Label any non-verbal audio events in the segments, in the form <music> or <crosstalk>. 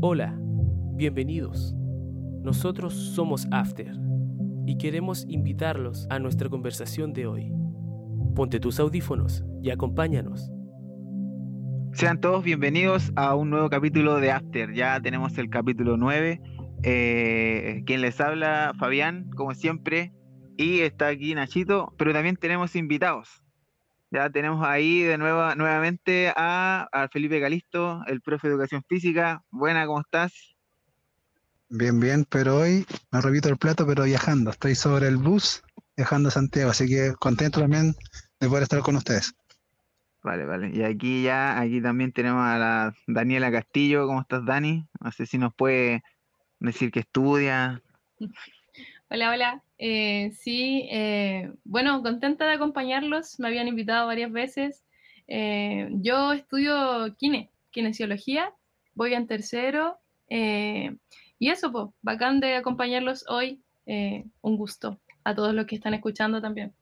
Hola, bienvenidos. Nosotros somos After y queremos invitarlos a nuestra conversación de hoy. Ponte tus audífonos y acompáñanos. Sean todos bienvenidos a un nuevo capítulo de After. Ya tenemos el capítulo 9. Eh, quien les habla, Fabián, como siempre. Y está aquí Nachito, pero también tenemos invitados. Ya tenemos ahí de nuevo nuevamente a, a Felipe Calisto, el profe de educación física. Buena, ¿cómo estás? Bien, bien, pero hoy me repito el plato, pero viajando. Estoy sobre el bus viajando a Santiago, así que contento también de poder estar con ustedes. Vale, vale. Y aquí ya, aquí también tenemos a la Daniela Castillo. ¿Cómo estás, Dani? No sé si nos puede decir que estudia. Hola, hola. Eh, sí, eh, bueno, contenta de acompañarlos. Me habían invitado varias veces. Eh, yo estudio kine, kinesiología. Voy en tercero. y eso, pues, bacán de acompañarlos hoy. un gusto a todos los que están escuchando también.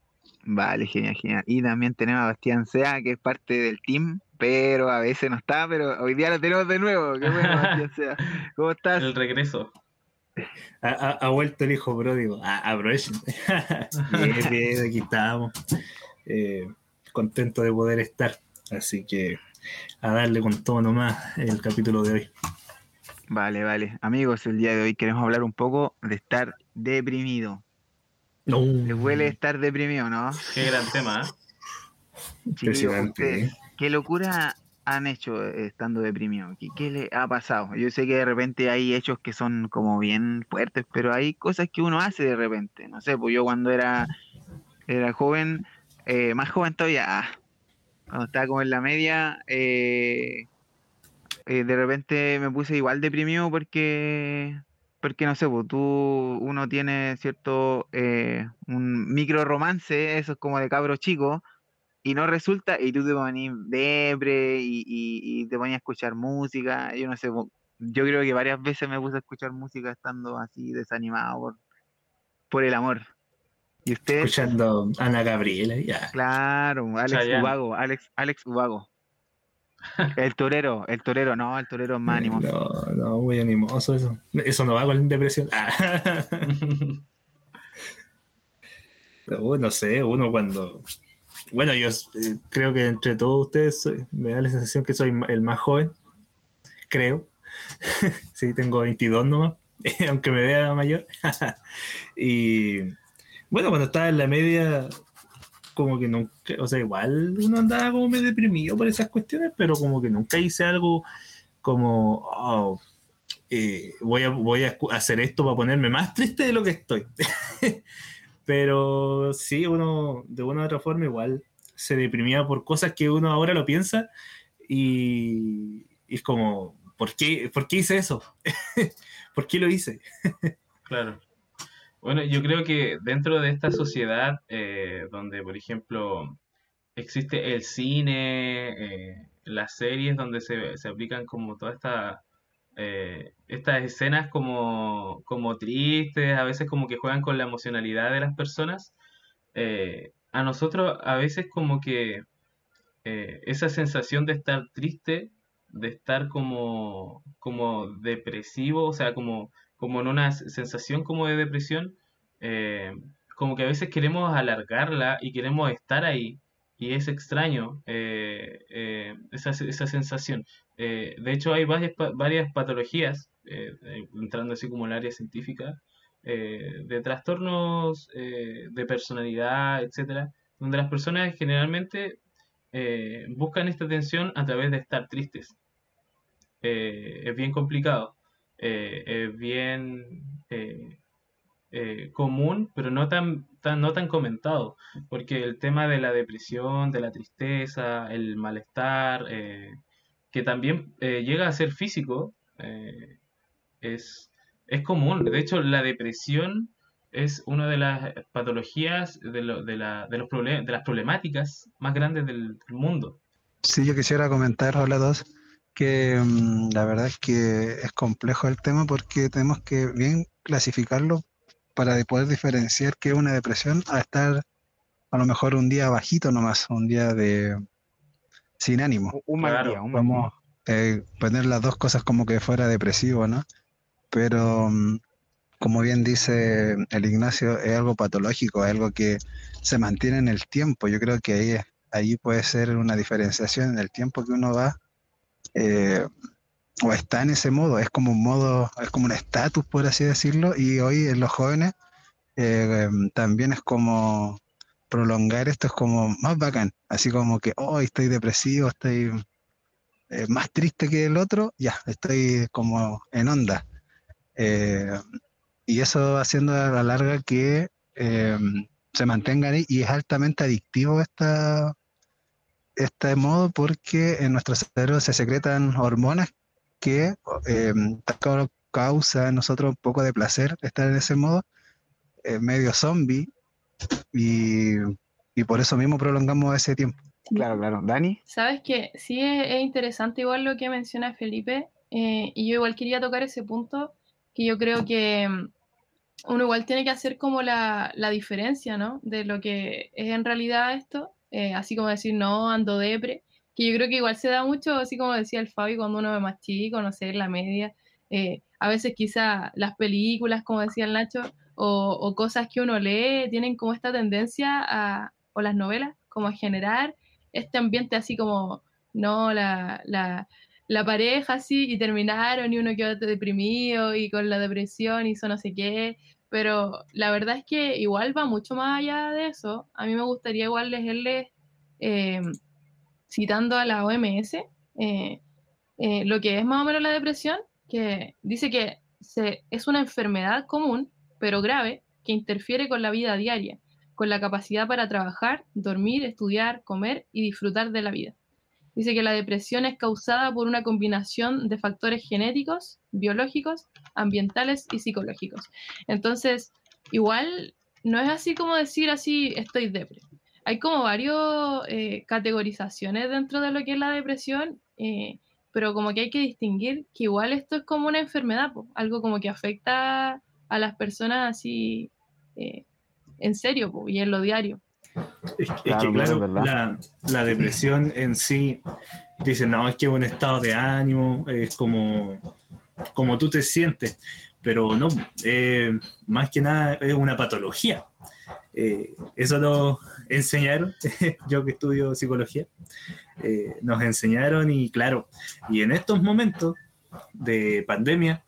Vale, genial, genial. Y también tenemos a Bastián Sea, que es parte del team, pero a veces no está, pero hoy día lo tenemos de nuevo. Qué bueno, <laughs> Bastián Sea. ¿Cómo estás? El regreso. Ha, ha, ha, vuelto el hijo pródigo. Aprovechen. <laughs> bien, <laughs> bien, aquí estamos. Eh, contento de poder estar. Así que a darle con todo nomás el capítulo de hoy. Vale, vale. Amigos, el día de hoy queremos hablar un poco de estar deprimido. No. ¿Les huele estar deprimido, no? Qué gran tema, ¿eh? Impresionante. ¿Qué locura han hecho estando deprimido? ¿Qué, ¿Qué, le ha pasado? Yo sé que de repente hay hechos que son como bien fuertes, pero hay cosas que uno hace de repente. No sé, pues yo cuando era, era joven, eh, más joven todavía, ah, cuando estaba como en la media, eh, eh, de repente me puse igual deprimido porque, porque no sé, pues tú, uno tiene cierto, eh, un micro romance, eso es como de cabro chico, y no resulta, y tú te ponías depre y, y, y, te ponías a escuchar música, yo no sé, yo creo que varias veces me puse a escuchar música estando así desanimado por, por el amor. ¿Y usted? Escuchando Ana Gabriela, ya. Claro, Alex Chayanne. Ubago, Alex, Alex Ubago. El torero, el torero, no, el torero es más animoso. No, no, muy animoso eso. Eso no va con depresión. Ah. <laughs> Pero, no sé, uno cuando bueno, yo eh, creo que entre todos ustedes me da la sensación que soy el más joven, creo. <laughs> sí, tengo 22 nomás, <laughs> aunque me vea mayor. <laughs> y bueno, cuando estaba en la media, como que nunca, o sea, igual uno andaba como medio deprimido por esas cuestiones, pero como que nunca hice algo como, oh, eh, voy, a, voy a hacer esto para ponerme más triste de lo que estoy. Pero sí, uno de una u otra forma igual se deprimía por cosas que uno ahora lo piensa y, es como, ¿por qué, ¿por qué hice eso? <laughs> ¿Por qué lo hice? claro. Bueno, yo creo que dentro de esta sociedad eh, donde, por ejemplo, existe el cine, eh, las series donde se, se aplican como toda esta eh, estas escenas como, como tristes, a veces como que juegan con la emocionalidad de las personas, eh, a nosotros a veces como que eh, esa sensación de estar triste, de estar como, como depresivo, o sea, como, como en una sensación como de depresión, eh, como que a veces queremos alargarla y queremos estar ahí, y es extraño eh, eh, esa, esa, sensación. Eh, de hecho, hay varias, varias patologías, entrando así como en el área científica, de trastornos de personalidad, etcétera, donde las personas generalmente buscan esta atención a través de estar tristes. es bien complicado, es bien eh, común, pero no tan, tan, no tan comentado, porque el tema de la depresión, de la tristeza, el malestar, eh, que también eh, llega a ser físico, eh, es, es común. De hecho, la depresión es una de las patologías, de, lo, de, la, de, los de las problemáticas más grandes del, mundo. Sí, yo quisiera comentar, hola a todos, que um, la verdad es que es complejo el tema porque tenemos que bien clasificarlo para poder diferenciar qué es una depresión a estar a lo mejor un día bajito nomás, un día de sin ánimo. Un mal claro, día, un vamos, eh, poner las dos cosas como que fuera depresivo, ¿no? Pero mm, como bien dice el Ignacio, es algo patológico, es algo que se mantiene en el tiempo. Yo creo que ahí, ahí puede ser una diferenciación en el tiempo que uno va eh, o está en ese modo. Es como un modo, es como un estatus, por así decirlo, y hoy en los jóvenes eh, también es como prolongar esto es como más bacán, así como que hoy estoy depresivo, estoy eh, más triste que el otro, ya, estoy como en onda. Eh, y eso haciendo a la larga que se mantengan ahí y es altamente adictivo esta, este modo porque en nuestro cerebro se secretan hormonas que causa en nosotros un poco de placer estar en ese modo eh, medio zombie y, por eso mismo prolongamos ese tiempo. Claro, claro. Dani. Sabes que sí es, interesante igual lo que menciona Felipe eh, y yo igual quería tocar ese punto que yo creo que mm, uno igual tiene que hacer como la, diferencia, ¿no? De lo que es en realidad esto, eh, así como decir, no, ando depre, que yo creo que igual se da mucho, así como decía el Fabi, cuando uno ve más chico, no sé, la media, a veces quizá las películas, como decía el Nacho, o, cosas que uno lee tienen como esta tendencia a, o las novelas, como a generar este ambiente así como, no, la, la, pareja así y terminaron y uno quedó deprimido y con la depresión hizo no sé qué, pero la verdad es que igual va mucho más allá de eso. A mí me gustaría igual leerles, eh, citando a la OMS, eh, eh, lo que es más o menos la depresión, que dice que se, es una enfermedad común pero grave, que interfiere con la vida diaria, con la capacidad para trabajar, dormir, estudiar, comer y disfrutar de la vida. Dice que la depresión es causada por una combinación de factores genéticos, biológicos, ambientales y psicológicos. Entonces, igual no es así como decir así estoy depre. Hay como varias eh, categorizaciones dentro de lo que es la depresión, eh, pero como que hay que distinguir que igual esto es como una enfermedad, algo como que afecta a las personas así eh, en serio y en lo diario. <laughs> Es, que, claro, la, la, depresión en sí, dicen, no, es que es un estado de ánimo, es como, como tú te sientes, pero no, eh, más que nada es una patología. Eh, eso lo enseñaron, <laughs> yo que estudio psicología, nos enseñaron y claro, y en estos momentos de pandemia,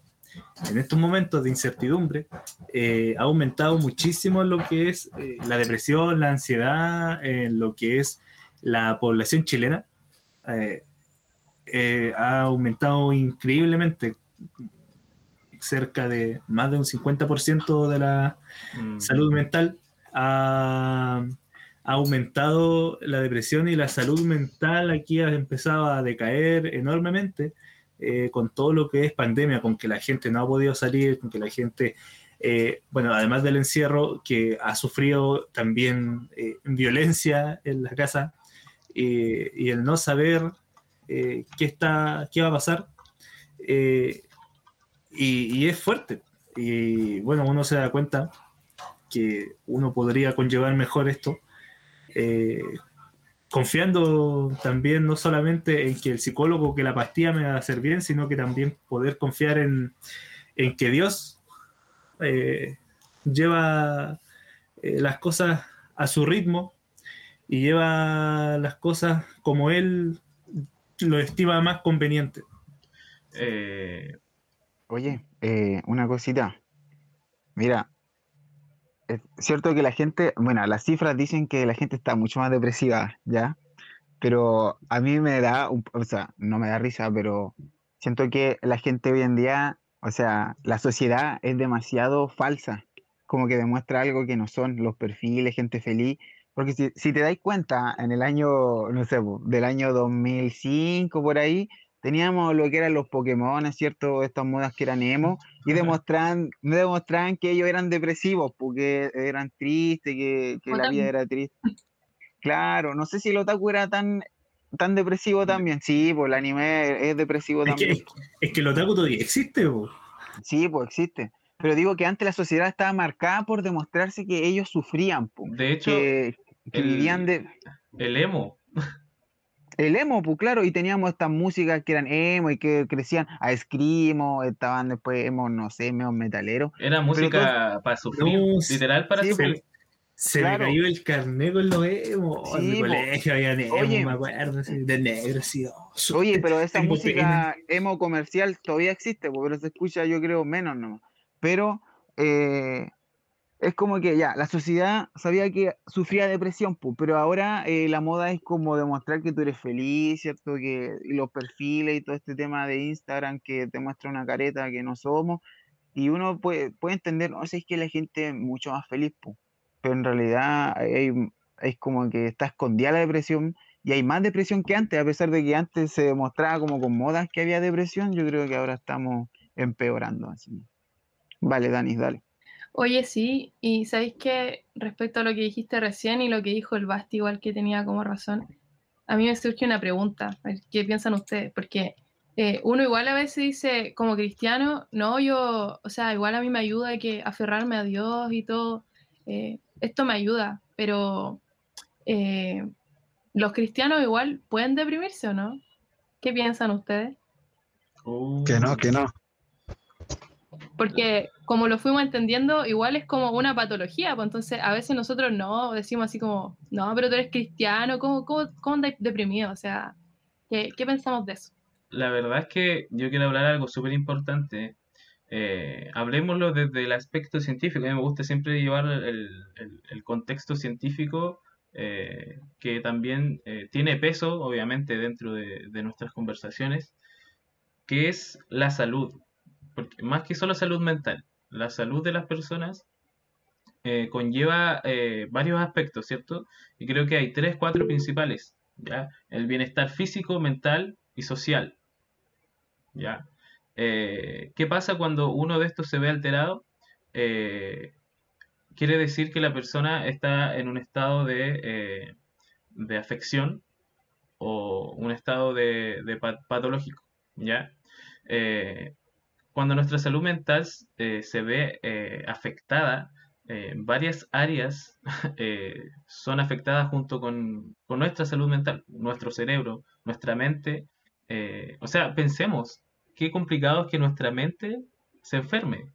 en estos momentos de incertidumbre, eh, ha aumentado muchísimo lo que es eh, la depresión, la ansiedad, en lo que es la población chilena. Eh, ha aumentado increíblemente, cerca de más de un 50% de la mm. salud mental. Ha, ha aumentado la depresión y la salud mental aquí ha empezado a decaer enormemente eh, con todo lo que es pandemia, con que la gente no ha podido salir, con que la gente, eh, bueno, además del encierro, que ha sufrido también eh, violencia en la casa y el no saber qué, está, qué va a pasar. Y, es fuerte. Y bueno, uno se da cuenta que uno podría conllevar mejor esto confiando también no solamente en que el psicólogo, que la pastilla me va a hacer bien, sino que también poder confiar en, que Dios eh, lleva eh, las cosas a su ritmo y lleva las cosas como Él lo estima más conveniente. Eh, Oye, una cosita. Mira, es cierto que la gente, bueno, las cifras dicen que la gente está mucho más depresiva, ¿ya? Pero a mí me da, o sea, no me da risa, pero siento que la gente hoy en día, o sea, la sociedad es demasiado falsa, como que demuestra algo que no son los perfiles, gente feliz, porque si, si te dais cuenta, en el año, no sé, del año 2005 por ahí, teníamos lo que eran los Pokémon, ¿cierto? Estas modas que eran emo, y demostraban, demostraban que ellos eran depresivos, porque eran tristes, que, la vida era triste. Claro, no sé si el otaku era tan, tan depresivo también. Sí, pues el anime es depresivo también. Que, es que el otaku todavía existe, pues. Sí, pues existe. Pero digo que antes la sociedad estaba marcada por demostrarse que ellos sufrían, pues. De hecho, que, vivían de... El emo El emo, pues claro, y teníamos estas músicas que eran emo y que crecían a escrimo, estaban después emo, no sé, emo metalero. Era música para sufrir, No, literal para sí, sufrir. Se Claro. me cayó el carnet con los emos. en Sí, mi po. colegio había emos, Oye. me acuerdo, así, de negro, así. oh, Oye, <laughs> pero esa música emo comercial todavía existe, pues, pero se escucha yo creo menos nomás. Pero eh, es como que ya, la sociedad sabía que sufría depresión, pues, pero ahora eh, la moda es como demostrar que tú eres feliz, ¿cierto? Que los perfiles y todo este tema de Instagram que te muestra una careta que no somos, y uno puede, puede entender, no sé, es que la gente es mucho más feliz, pues, pero en realidad es como que está escondida la depresión y hay más depresión que antes, a pesar de que antes se demostraba como con modas que había depresión, yo creo que ahora estamos empeorando. Así. Vale, Dani, dale. Oye, sí, y sabéis que respecto a lo que dijiste recién y lo que dijo el Basti, igual que tenía como razón, a mí me surge una pregunta, a ver, ¿qué piensan ustedes? Porque eh, uno igual a veces dice, como cristiano, no, yo, o sea, igual a mí me ayuda que aferrarme a Dios y todo, eh, esto me ayuda, pero eh, los cristianos igual pueden deprimirse o no? ¿Qué piensan ustedes? Uh, Que no, que no. Porque como lo fuimos entendiendo, igual es como una patología, pues entonces a veces nosotros no, decimos así como, no, pero tú eres cristiano, ¿cómo, cómo, cómo andas deprimido? O sea, ¿qué, qué pensamos de eso? La verdad es que yo quiero hablar algo súper importante. Eh, hablemoslo desde el aspecto científico. A mí me gusta siempre llevar el, el- el contexto científico eh, que también eh, tiene peso, obviamente, dentro de, de nuestras conversaciones, que es la salud. Porque más que solo salud mental, la salud de las personas eh, conlleva eh, varios aspectos, ¿cierto? Y creo que hay tres, cuatro principales, ¿ya? El bienestar físico, mental y social, ¿ya? Eh, ¿qué pasa cuando uno de estos se ve alterado? Quiere decir que la persona está en un estado de, de afección o un estado de, de pa- patológico, ¿ya? Cuando nuestra salud mental eh, se ve eh, afectada, eh, varias áreas <laughs> son afectadas junto con, nuestra salud mental, nuestro cerebro, nuestra mente. o sea, pensemos, qué complicado es que nuestra mente se enferme.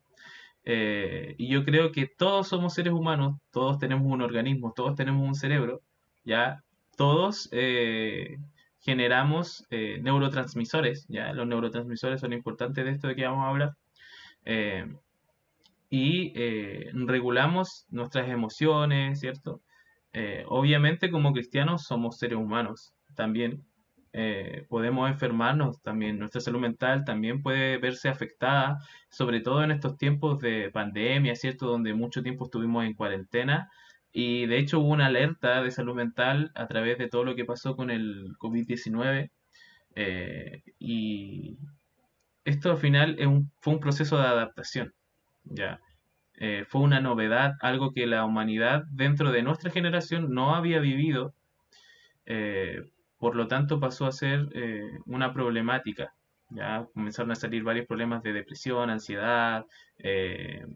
Y yo creo que todos somos seres humanos, todos tenemos un organismo, todos tenemos un cerebro, ya todos generamos eh, neurotransmisores, ya los neurotransmisores son importantes de esto de que vamos a hablar. Eh, y eh, regulamos nuestras emociones, ¿cierto? Obviamente como cristianos somos seres humanos también. podemos enfermarnos también, nuestra salud mental también puede verse afectada, sobre todo en estos tiempos de pandemia, ¿cierto? Donde mucho tiempo estuvimos en cuarentena y de hecho hubo una alerta de salud mental a través de todo lo que pasó con el COVID-19 eh, y esto al final es un- fue un proceso de adaptación, ¿ya? Eh, fue una novedad, algo que la humanidad dentro de nuestra generación no había vivido, eh, por lo tanto pasó a ser una problemática. Ya comenzaron a salir varios problemas de depresión, ansiedad,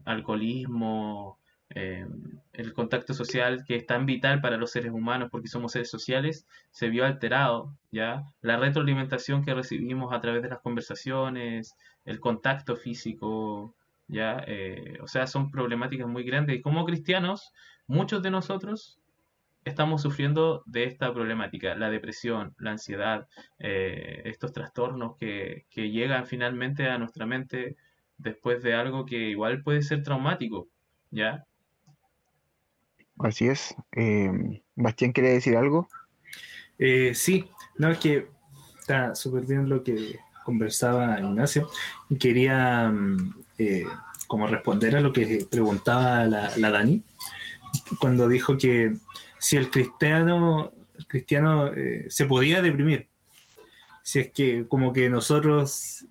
alcoholismo, eh, el contacto social que es tan vital para los seres humanos porque somos seres sociales, se vio alterado, ¿ya? La retroalimentación que recibimos a través de las conversaciones, el contacto físico, ¿ya? Eh, o sea, son problemáticas muy grandes y como cristianos, muchos de nosotros estamos sufriendo de esta problemática, la depresión, la ansiedad, eh, estos trastornos que, que llegan finalmente a nuestra mente después de algo que igual puede ser traumático, ¿ya? Así es. Eh, Bastián, ¿quiere decir algo? Eh, sí, no, es que está súper bien lo que conversaba Ignacio. Quería mm, eh, como responder a lo que preguntaba la, Dani, cuando dijo que si el cristiano, cristiano eh, se podía deprimir, si es que como que nosotros,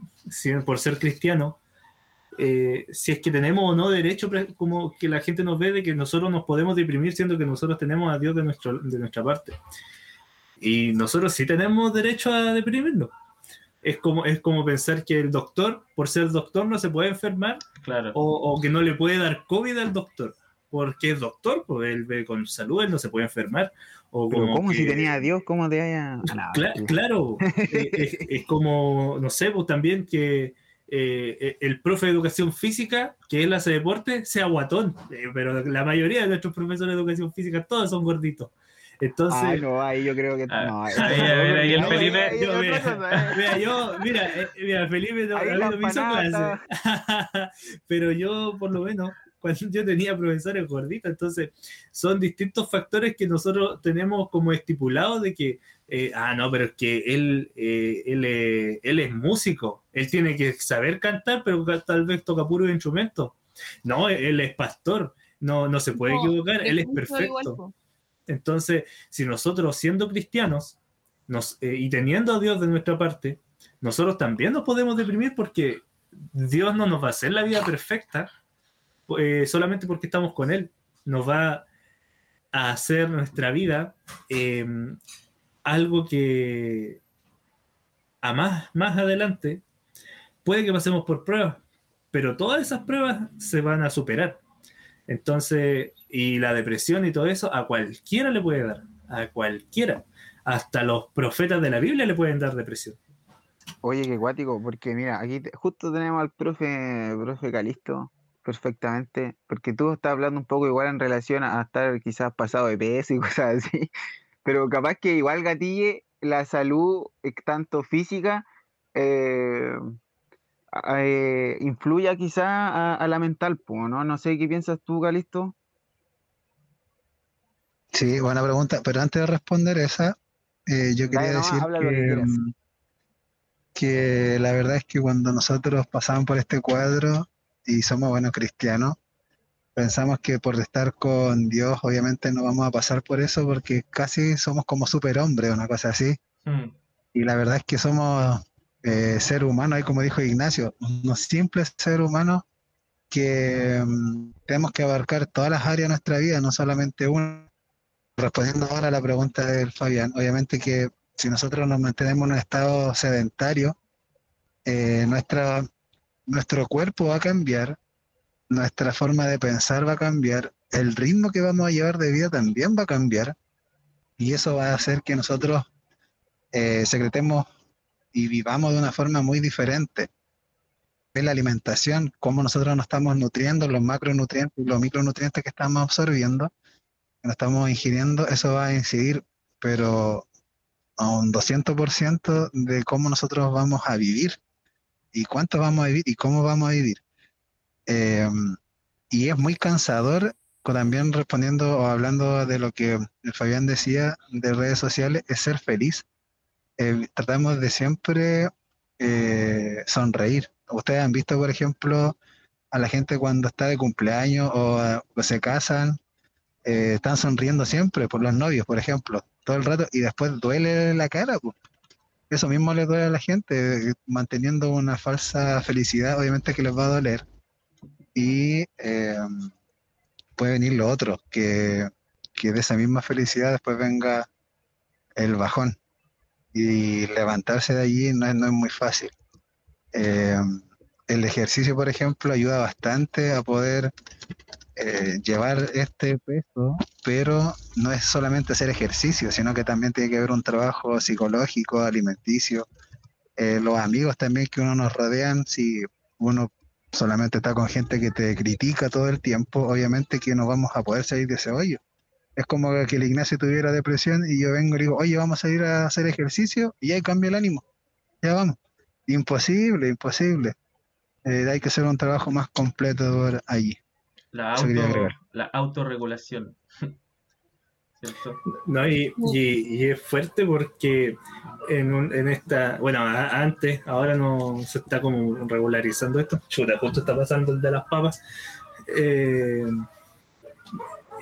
por ser cristiano, eh, si es que tenemos o no derecho, como que la gente nos ve de que nosotros nos podemos deprimir siendo que nosotros tenemos a Dios de, nuestro, de nuestra parte. Y nosotros sí tenemos derecho a deprimirnos. Es como, es como pensar que el doctor, por ser doctor, no se puede enfermar Claro. o, o que no le puede dar COVID al doctor. porque es doctor, pues él ve con salud, él no se puede enfermar. O Pero como ¿cómo si que- tenía a Dios? ¿Cómo te haya...? Ah, no, Cla- sí. claro, es, es como, no sé, pues también que eh, el profe de educación física, que él hace deporte, sea guatón, Eh, pero la mayoría de nuestros profesores de educación física, todos son gorditos. Entonces, Ay, no, ahí yo creo que... Ah, no, ahí, a ver, ahí el Felipe- yo, mira, cosa, eh. <laughs> mira, yo, mira, eh, mira, Felipe no, me hizo clase, <laughs> pero yo por lo menos cuando yo tenía profesores gorditos, entonces son distintos factores que nosotros tenemos como estipulados de que, eh, ah, no, pero es que él, eh, él, eh, él es músico, él tiene que saber cantar, pero tal vez toca puros instrumentos. No, él es pastor, no, no se puede No, equivocar, él es perfecto. Entonces, si nosotros siendo cristianos nos, eh, y teniendo a Dios de nuestra parte, nosotros también nos podemos deprimir porque Dios no nos va a hacer la vida perfecta solamente porque estamos con Él. Nos va a hacer nuestra vida eh, algo que a más, más adelante puede que pasemos por pruebas, pero todas esas pruebas se van a superar. Entonces, y la depresión y todo eso, a cualquiera le puede dar, a cualquiera. Hasta los profetas de la Biblia le pueden dar depresión. Oye, qué cuático, porque mira, aquí justo tenemos al profe, profe Calisto perfectamente, porque tú estás hablando un poco igual en relación a estar quizás pasado de peso y <laughs> cosas así, pero capaz que igual gatille la salud, eh, tanto física, eh, eh, influya quizá a, a la mental, ¿no? No sé qué piensas tú, Calisto. Sí, buena pregunta. Pero antes de responder esa, eh, yo quería decir que mm, que la verdad es que cuando nosotros pasamos por este cuadro y somos buenos cristianos, pensamos que por estar con Dios, obviamente no vamos a pasar por eso porque casi somos como superhombres, una cosa así. Hmm. Y la verdad es que somos eh, seres humanos, ahí como dijo Ignacio, unos simples seres humanos que mm, tenemos que abarcar todas las áreas de nuestra vida, no solamente una. Respondiendo ahora a la pregunta del Fabián, obviamente que si nosotros nos mantenemos en un estado sedentario, eh, nuestra, nuestro cuerpo va a cambiar, nuestra forma de pensar va a cambiar, el ritmo que vamos a llevar de vida también va a cambiar, y eso va a hacer que nosotros eh, secretemos y vivamos de una forma muy diferente. En la alimentación, cómo nosotros nos estamos nutriendo, los macronutrientes y los micronutrientes que estamos absorbiendo, que nos estamos ingiriendo, eso va a incidir, pero a un 200% de cómo nosotros vamos a vivir y cuánto vamos a vivir y cómo vamos a vivir. Eh, y es muy cansador, también respondiendo o hablando de lo que Fabián decía de redes sociales, es ser feliz. Eh, tratamos de siempre eh, sonreír. Ustedes han visto, por ejemplo, a la gente cuando está de cumpleaños o, se casan, eh, están sonriendo siempre por los novios, por ejemplo, todo el rato, y después duele la cara. Eso mismo le duele a la gente, eh, manteniendo una falsa felicidad, obviamente que les va a doler. Y eh, puede venir lo otro, que, que de esa misma felicidad después venga el bajón. Y levantarse de allí no es, no es muy fácil. Eh, el ejercicio, por ejemplo, ayuda bastante a poder eh, llevar este peso, pero no es solamente hacer ejercicio, sino que también tiene que haber un trabajo psicológico, alimenticio, eh, los amigos también que uno nos rodean, si uno solamente está con gente que te critica todo el tiempo, obviamente que no vamos a poder salir de ese hoyo. Es como que el Ignacio tuviera depresión y yo vengo y le digo, oye, vamos a ir a hacer ejercicio y ahí cambia el ánimo. Ya vamos. Imposible, imposible. Eh, hay que hacer un trabajo más completo allí. La, auto, la autorregulación. <laughs> ¿Cierto? No, y, y- y es fuerte porque en, un- en esta, bueno, a- antes, ahora no se está como regularizando esto. Chuta, justo está pasando el de las papas. Eh,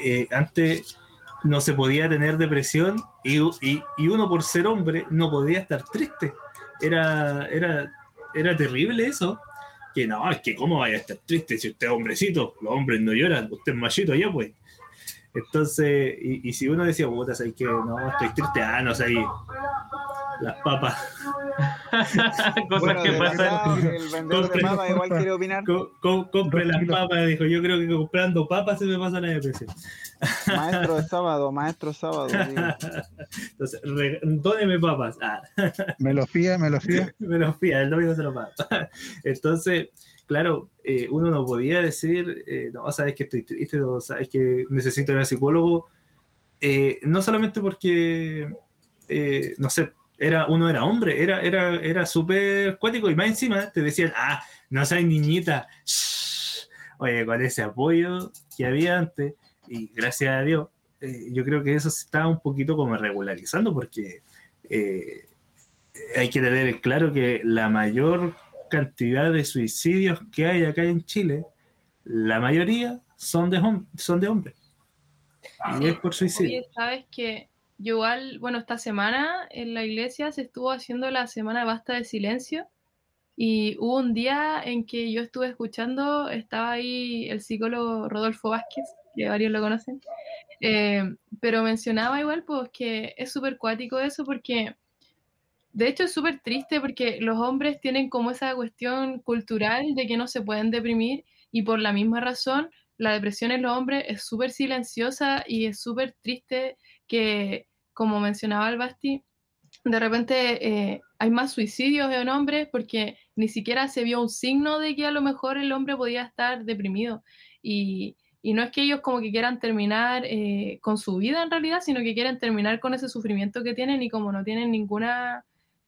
eh, antes no se podía tener depresión y, y- y uno por ser hombre no podía estar triste. Era, era, era terrible eso. Que no, es que cómo vaya a estar triste si usted es hombrecito, los hombres no lloran, usted es machito ya pues. Entonces, y, y si uno decía, puta, ¿sabes que No, estoy triste, ah, no sé, ahí, las papas. <laughs> Cosas Bueno, que pasan. verdad, el vendedor de Compre- papas igual quiere opinar. Co- compre las papas, dijo. Yo creo que comprando papas se me pasa la depresión. Maestro de <laughs> sábado, maestro sábado. digo. Entonces, dóneme papas. Ah, Me lo fía, me lo fía. <laughs> me los fía, el domingo se los paga. Entonces, claro, eh, uno no podía decir, eh, no, sabes que estoy triste, o sabes que necesito ir al psicólogo, eh, no solamente porque, no sé, era, uno era hombre, era, era, era súper cuático y más encima te decían, ah, no seas niñita, Shh. oye, con ese apoyo que había antes, y gracias a Dios, yo creo que eso se está un poquito como regularizando porque hay que tener claro que la mayor cantidad de suicidios que hay acá en Chile, la mayoría son de, hom- son de hombres. Y es por suicidio. Oye, sabes que yo igual, bueno, esta semana en la iglesia se estuvo haciendo la semana basta de silencio y hubo un día en que yo estuve escuchando, estaba ahí el psicólogo Rodolfo Vázquez, que varios lo conocen, eh, pero mencionaba igual pues que es súper cuático eso porque de hecho es súper triste porque los hombres tienen como esa cuestión cultural de que no se pueden deprimir y por la misma razón la depresión en los hombres es súper silenciosa y es súper triste que, como mencionaba el Basti, de repente eh, hay más suicidios en hombres porque ni siquiera se vio un signo de que a lo mejor el hombre podía estar deprimido. Y, y no es que ellos como que quieran terminar eh, con su vida en realidad, sino que quieren terminar con ese sufrimiento que tienen y como no tienen ninguna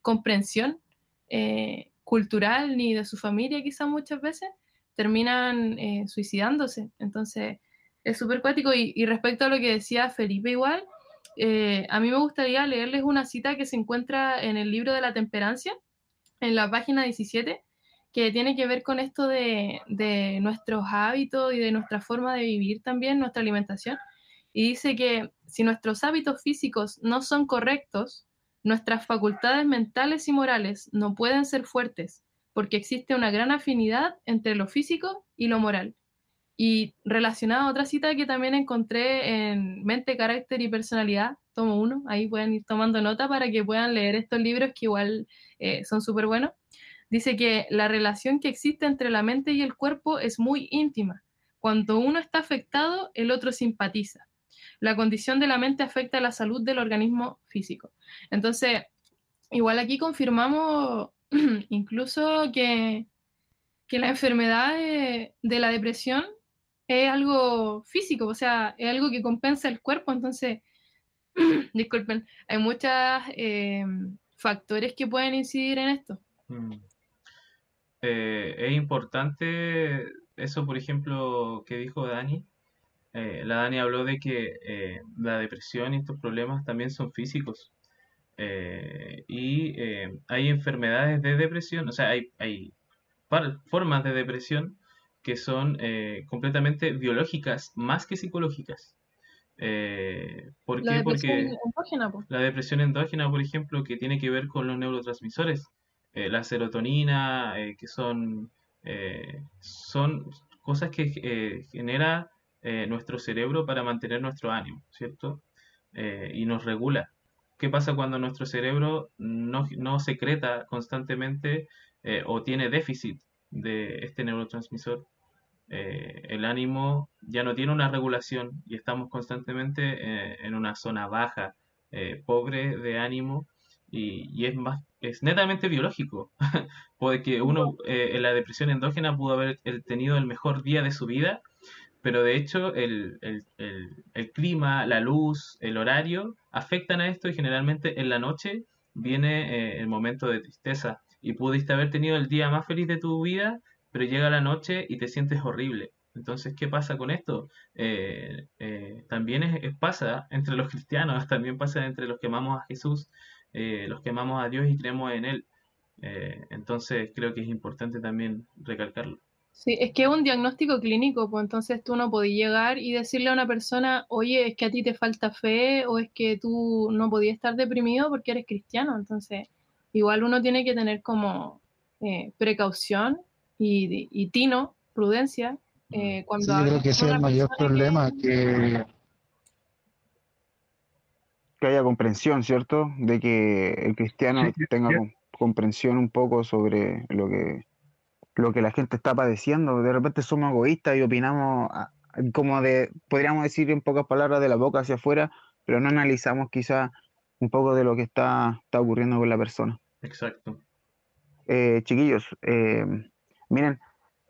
comprensión eh, cultural ni de su familia quizás muchas veces, terminan eh, suicidándose. Entonces, es súper cuático. Y, y respecto a lo que decía Felipe igual, eh, a mí me gustaría leerles una cita que se encuentra en el libro de la temperancia, en la página 17, que tiene que ver con esto de, de nuestros hábitos y de nuestra forma de vivir también, nuestra alimentación. Y dice que si nuestros hábitos físicos no son correctos, nuestras facultades mentales y morales no pueden ser fuertes, porque existe una gran afinidad entre lo físico y lo moral. Y relacionado a otra cita que también encontré en Mente, Carácter y Personalidad, tomo uno, ahí pueden ir tomando nota para que puedan leer estos libros que igual eh, son súper buenos. Dice que la relación que existe entre la mente y el cuerpo es muy íntima. Cuando uno está afectado, el otro simpatiza. La condición de la mente afecta la salud del organismo físico. Entonces, igual aquí confirmamos <clears throat> incluso que, que la enfermedad de, de, la depresión es algo físico, o sea, es algo que compensa el cuerpo. Entonces, <clears throat> disculpen, hay muchos eh, factores que pueden incidir en esto. Mm. Eh, es importante eso, por ejemplo, que dijo Dani. Eh, la Dani habló de que eh, la depresión y estos problemas también son físicos. Eh, y hay enfermedades de depresión, o sea, hay, hay formas de depresión que son completamente biológicas más que psicológicas. ¿Por la qué? Porque endógena, la depresión endógena, por ejemplo, que tiene que ver con los neurotransmisores, eh, la serotonina, eh, que son, eh, son cosas que eh, genera eh, nuestro cerebro para mantener nuestro ánimo, ¿cierto? Eh, y nos regula. ¿Qué pasa cuando nuestro cerebro no, no secreta constantemente eh, o tiene déficit de este neurotransmisor? Eh, el ánimo ya no tiene una regulación y estamos constantemente en una zona baja, pobre de ánimo y, y es más es netamente biológico <laughs> porque uno eh, en la depresión endógena pudo haber tenido el mejor día de su vida pero de hecho el, el- el- clima, la luz, el horario afectan a esto y generalmente en la noche viene eh, el momento de tristeza y pudiste haber tenido el día más feliz de tu vida pero llega la noche y te sientes horrible. Entonces, ¿qué pasa con esto? Eh, eh, también es- pasa entre los cristianos, <laughs> también pasa entre los que amamos a Jesús, eh, los que amamos a Dios y creemos en Él. Eh, entonces, creo que es importante también recalcarlo. Sí, es que es un diagnóstico clínico, pues entonces tú no podías llegar y decirle a una persona, oye, es que a ti te falta fe o es que tú no podías estar deprimido porque eres cristiano. Entonces, igual uno tiene que tener como eh, precaución y, y tino, prudencia, eh, cuando Sí, yo creo que ese es el mayor problema, que Que haya comprensión, ¿cierto? De que el cristiano Sí, sí, tenga sí. comprensión un poco sobre lo que, lo que la gente está padeciendo. De repente somos egoístas y opinamos ah, como de, podríamos decir en pocas palabras, de la boca hacia afuera, pero no analizamos quizá un poco de lo que está, está ocurriendo con la persona. Exacto. Eh, chiquillos, eh, miren,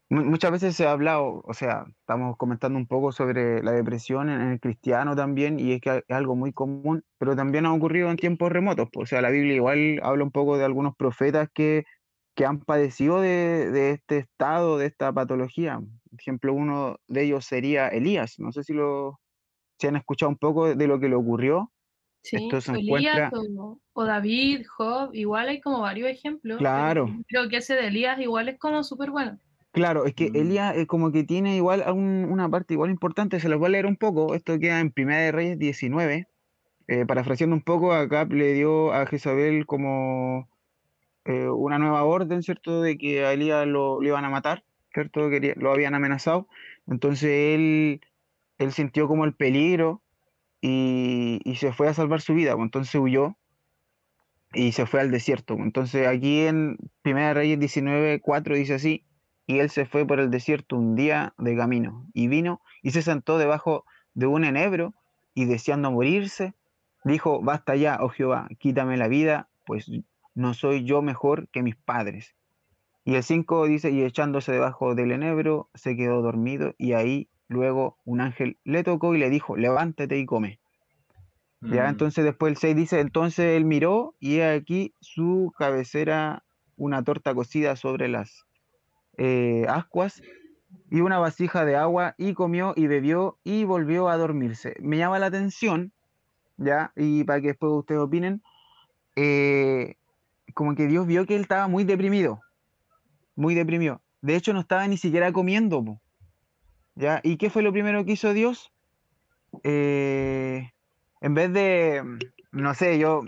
muchas veces se ha hablado, o sea, estamos comentando un poco sobre la depresión en, el cristiano también, y es que es algo muy común, pero también ha ocurrido en tiempos remotos. O sea, la Biblia igual habla un poco de algunos profetas que, que han padecido de, de, este estado, de esta patología. Por ejemplo, uno de ellos sería Elías. No sé si lo se han escuchado un poco de lo que le ocurrió. Sí, Elías o, David, Job, igual hay como varios ejemplos. Claro. Creo que ese de Elías igual es como súper bueno. Claro, es que mm. Elías es como que tiene igual una parte igual importante, se los voy a leer un poco, esto queda en Primera de Reyes 19, eh, parafraseando un poco, acá le dio a Jezabel como eh, una nueva orden, ¿cierto?, de que a Elías lo, iban a matar, ¿cierto?, que lo habían amenazado, entonces él, él sintió como el peligro y, y se fue a salvar su vida, pues, entonces huyó y se fue al desierto. Pues. Entonces aquí en Primera Reyes 19, 4 dice así, y él se fue por el desierto un día de camino, y vino y se sentó debajo de un enebro, y deseando morirse, dijo, basta ya, oh Jehová, quítame la vida, pues no soy yo mejor que mis padres. Y el 5 dice, y echándose debajo del enebro, se quedó dormido, y ahí luego un ángel le tocó y le dijo, levántate y come. Ya, mm. entonces después el 6 dice, entonces él miró y aquí su cabecera una torta cocida sobre las eh, ascuas y una vasija de agua y comió y bebió y volvió a dormirse. Me llama la atención, ya, y para que después ustedes opinen, eh, como que Dios vio que él estaba muy deprimido, muy deprimido. De hecho, no estaba ni siquiera comiendo. ¿ya? ¿Y qué fue lo primero que hizo Dios? Eh, en vez de, no sé, yo,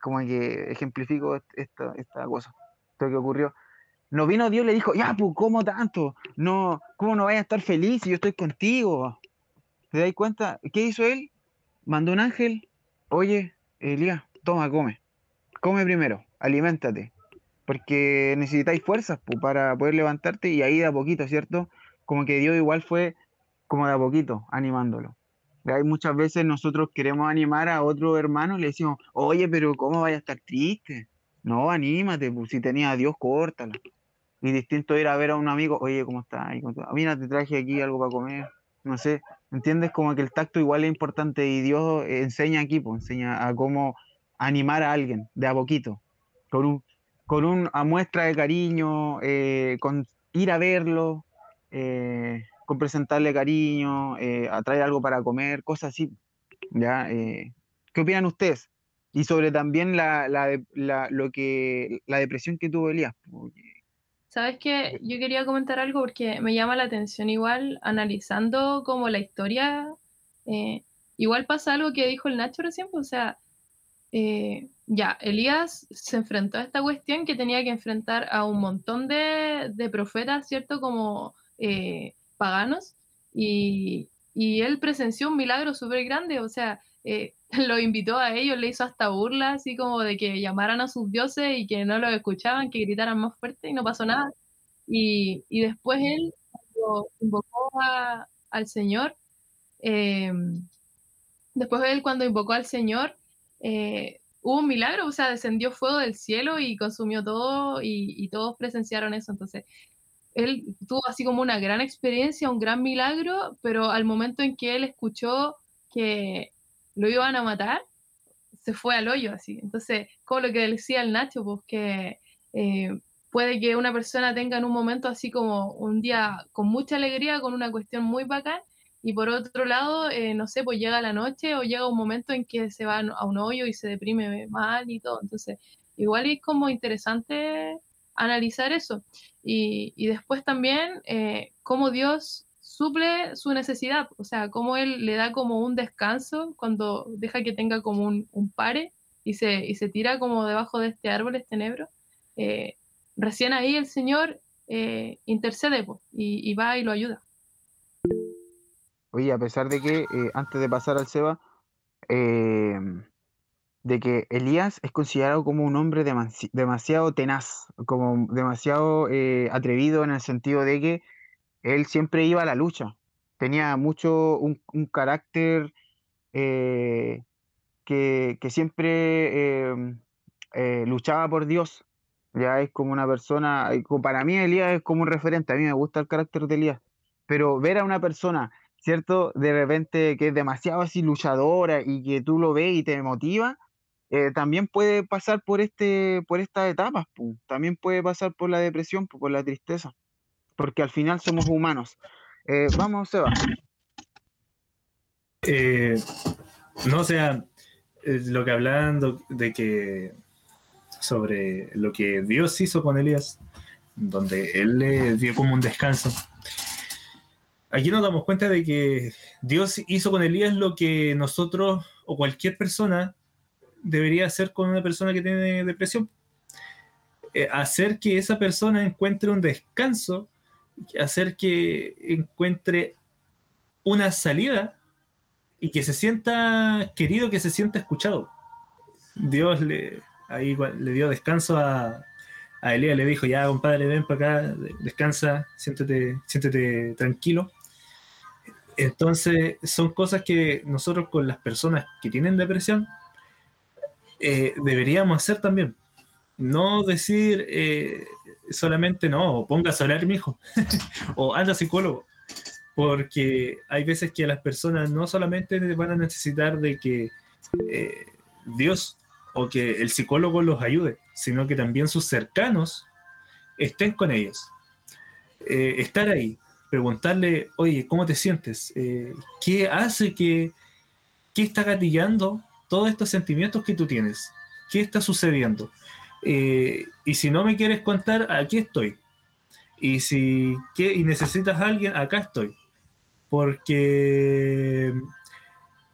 como que ejemplifico esta, esta cosa, esto que ocurrió no vino Dios y le dijo, ya, pues, ¿cómo tanto? No, ¿cómo no vayas a estar feliz si yo estoy contigo? ¿Te das cuenta? ¿Qué hizo él? Mandó un ángel, oye, Elías, toma, come. Come primero, aliméntate. Porque necesitáis fuerzas para poder levantarte y ahí de a poquito, ¿cierto? Como que Dios igual fue como de a poquito, animándolo. Hay muchas veces nosotros queremos animar a otro hermano y le decimos, oye, pero ¿cómo vaya a estar triste? No, anímate, si tenía a Dios, córtalo. Y distinto ir a ver a un amigo, oye, ¿cómo estás? Mira, te traje aquí algo para comer. No sé, ¿entiendes? Como que el tacto igual es importante y Dios enseña aquí, pues, enseña a cómo animar a alguien de a poquito, con un, con una muestra de cariño, eh, con ir a verlo, eh, con presentarle cariño, eh, atraer algo para comer, cosas así. ¿ya? ¿Qué opinan ustedes? Y sobre también la, la, lo que, la depresión que tuvo Elías. Sabes que yo quería comentar algo porque me llama la atención igual analizando como la historia. Eh, igual pasa algo que dijo el Nacho recién, pues, o sea, eh, ya, Elías se enfrentó a esta cuestión que tenía que enfrentar a un montón de, profetas, ¿cierto? Como eh, paganos, y, él presenció un milagro súper grande, o sea, <laughs> lo invitó a ellos, le hizo hasta burla, así como de que llamaran a sus dioses y que no los escuchaban, que gritaran más fuerte y no pasó nada. Y, después él, cuando invocó al Señor, eh, después él cuando invocó al Señor, eh, hubo un milagro, o sea, descendió fuego del cielo y consumió todo y, todos presenciaron eso. Entonces, él tuvo así como una gran experiencia, un gran milagro, pero al momento en que él escuchó que lo iban a matar, se fue al hoyo así. Entonces, como lo que decía el Nacho, pues que eh, puede que una persona tenga en un momento así como un día con mucha alegría, con una cuestión muy bacán, y por otro lado, eh, no sé, pues llega la noche o llega un momento en que se va a un hoyo y se deprime mal y todo. Entonces, igual es como interesante analizar eso. Y, y después también eh, cómo Dios suple su necesidad, o sea, como él le da como un descanso cuando deja que tenga como un, pare y se, y se tira como debajo de este árbol, este nebro. Eh, recién ahí el Señor eh, intercede y, va y lo ayuda. Oye, a pesar de que eh, antes de pasar al Seba, de que Elías es considerado como un hombre demasi- demasiado tenaz, como demasiado eh, atrevido en el sentido de que él siempre iba a la lucha. Tenía mucho un, carácter eh, que, siempre eh, eh, luchaba por Dios. Ya es como una persona, eh, para mí Elías es como un referente, a mí me gusta el carácter de Elías, pero ver a una persona, ¿cierto? De repente que es demasiado así luchadora y que tú lo ves y te motiva, eh, también puede pasar por este, por estas etapas. También puede pasar por la depresión, por la tristeza, porque al final somos humanos. Eh, vamos, Seba. Eh, no, o sea, lo que hablando de que sobre lo que Dios hizo con Elías, donde él le dio como un descanso. Aquí nos damos cuenta de que Dios hizo con Elías lo que nosotros o cualquier persona debería hacer con una persona que tiene depresión. Eh, hacer que esa persona encuentre un descanso, hacer que encuentre una salida y que se sienta querido, que se sienta escuchado. Dios le, ahí le dio descanso a, a Elías, le dijo, ya compadre, ven para acá, de- descansa, siéntete, siéntete tranquilo. Entonces, son cosas que nosotros con las personas que tienen depresión eh, deberíamos hacer también. No decir eh, solamente no, póngase a hablar, mijo, <laughs> o anda psicólogo porque hay veces que las personas no solamente van a necesitar de que eh, Dios o que el psicólogo los ayude, sino que también sus cercanos estén con ellos. Estar ahí, preguntarle, oye, ¿cómo te sientes? Eh, ¿Qué hace que, qué está gatillando todos estos sentimientos que tú tienes? ¿Qué está sucediendo? Eh, y si no me quieres contar, aquí estoy. Y si ¿qué? y necesitas a alguien, acá estoy. Porque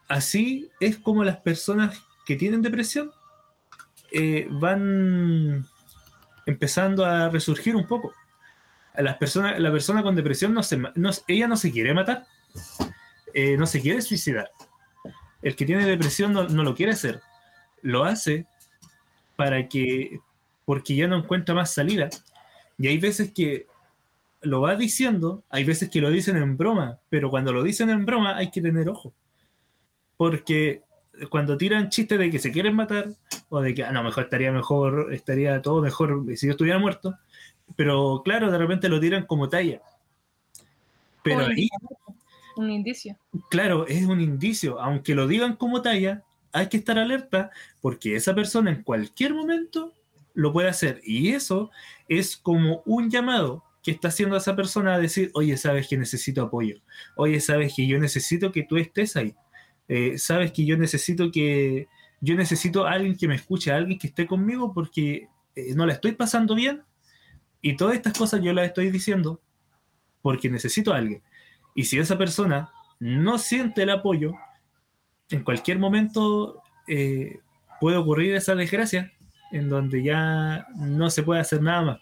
así es como las personas que tienen depresión eh, van empezando a resurgir un poco. Las personas, la persona con depresión no se, no, ella no se quiere matar, eh, no se quiere suicidar. El que tiene depresión no, no lo quiere hacer, lo hace para que, porque ya no encuentra más salida. Y hay veces que lo va diciendo, hay veces que lo dicen en broma, pero cuando lo dicen en broma hay que tener ojo. Porque cuando tiran chistes de que se quieren matar, o de que, a lo mejor estaría mejor, estaría todo mejor si yo estuviera muerto, pero claro, de repente lo tiran como talla. Pero ahí, Un indicio. claro, es un indicio, aunque lo digan como talla, hay que estar alerta porque esa persona en cualquier momento lo puede hacer. Y eso es como un llamado que está haciendo esa persona a decir, oye, sabes que necesito apoyo, oye, sabes que yo necesito que tú estés ahí, Eh, sabes que yo necesito que, yo necesito a alguien que me escuche, a alguien que esté conmigo porque eh, no la estoy pasando bien y todas estas cosas yo las estoy diciendo porque necesito a alguien. Y si esa persona no siente el apoyo, en cualquier momento eh, puede ocurrir esa desgracia en donde ya no se puede hacer nada más.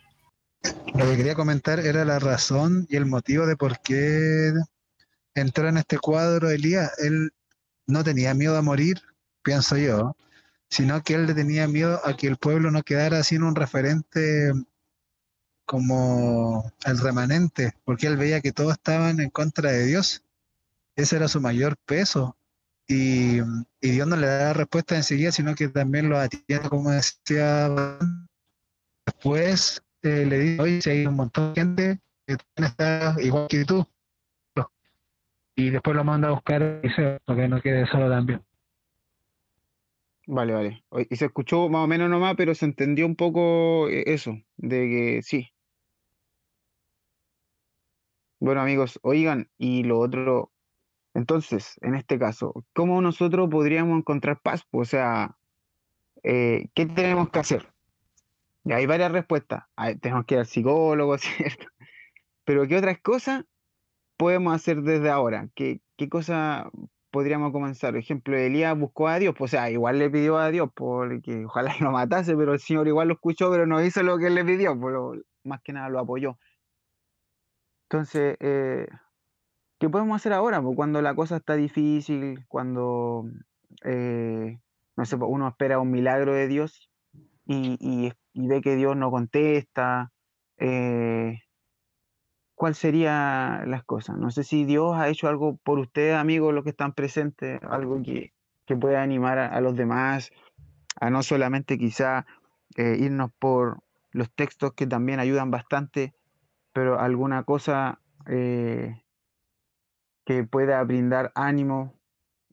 Lo que quería comentar era la razón y el motivo de por qué entró en este cuadro Elías. Él no tenía miedo a morir, pienso yo, sino que él le tenía miedo a que el pueblo no quedara sin un referente como el remanente, porque él veía que todos estaban en contra de Dios. Ese era su mayor peso. Y, y Dios no le da respuesta enseguida, sino que también lo atiende, como decía. Después eh, le dice, oye, si hay un montón de gente que está igual que tú. Y después lo manda a buscar a Eliseo, para que no quede solo también. Vale, vale. Y se escuchó más o menos nomás, pero se entendió un poco eh, eso, de que sí. Bueno, amigos, oigan, y lo otro, entonces, en este caso, ¿cómo nosotros podríamos encontrar paz? Pues, o sea, eh, ¿qué tenemos que hacer? Y hay varias respuestas. Tenemos que ir al psicólogo, <laughs> ¿cierto? Pero ¿qué otras cosas podemos hacer desde ahora? ¿Qué, qué cosa podríamos comenzar? Por ejemplo, Elías buscó a Dios, pues, o sea, igual le pidió a Dios porque ojalá <laughs> lo matase, pero el Señor igual lo escuchó, pero no hizo lo que él le pidió, pero más que nada lo apoyó. Entonces, eh, ¿qué podemos hacer ahora? Cuando la cosa está difícil, cuando, eh, no sé, uno espera un milagro de Dios y ve que Dios no contesta. eh, ¿cuál sería las cosas? No sé si Dios ha hecho algo por ustedes, amigos, los que están presentes, algo que, que pueda animar a, a los demás, a no solamente quizá eh, irnos por los textos que también ayudan bastante, pero alguna cosa eh, que pueda brindar ánimo.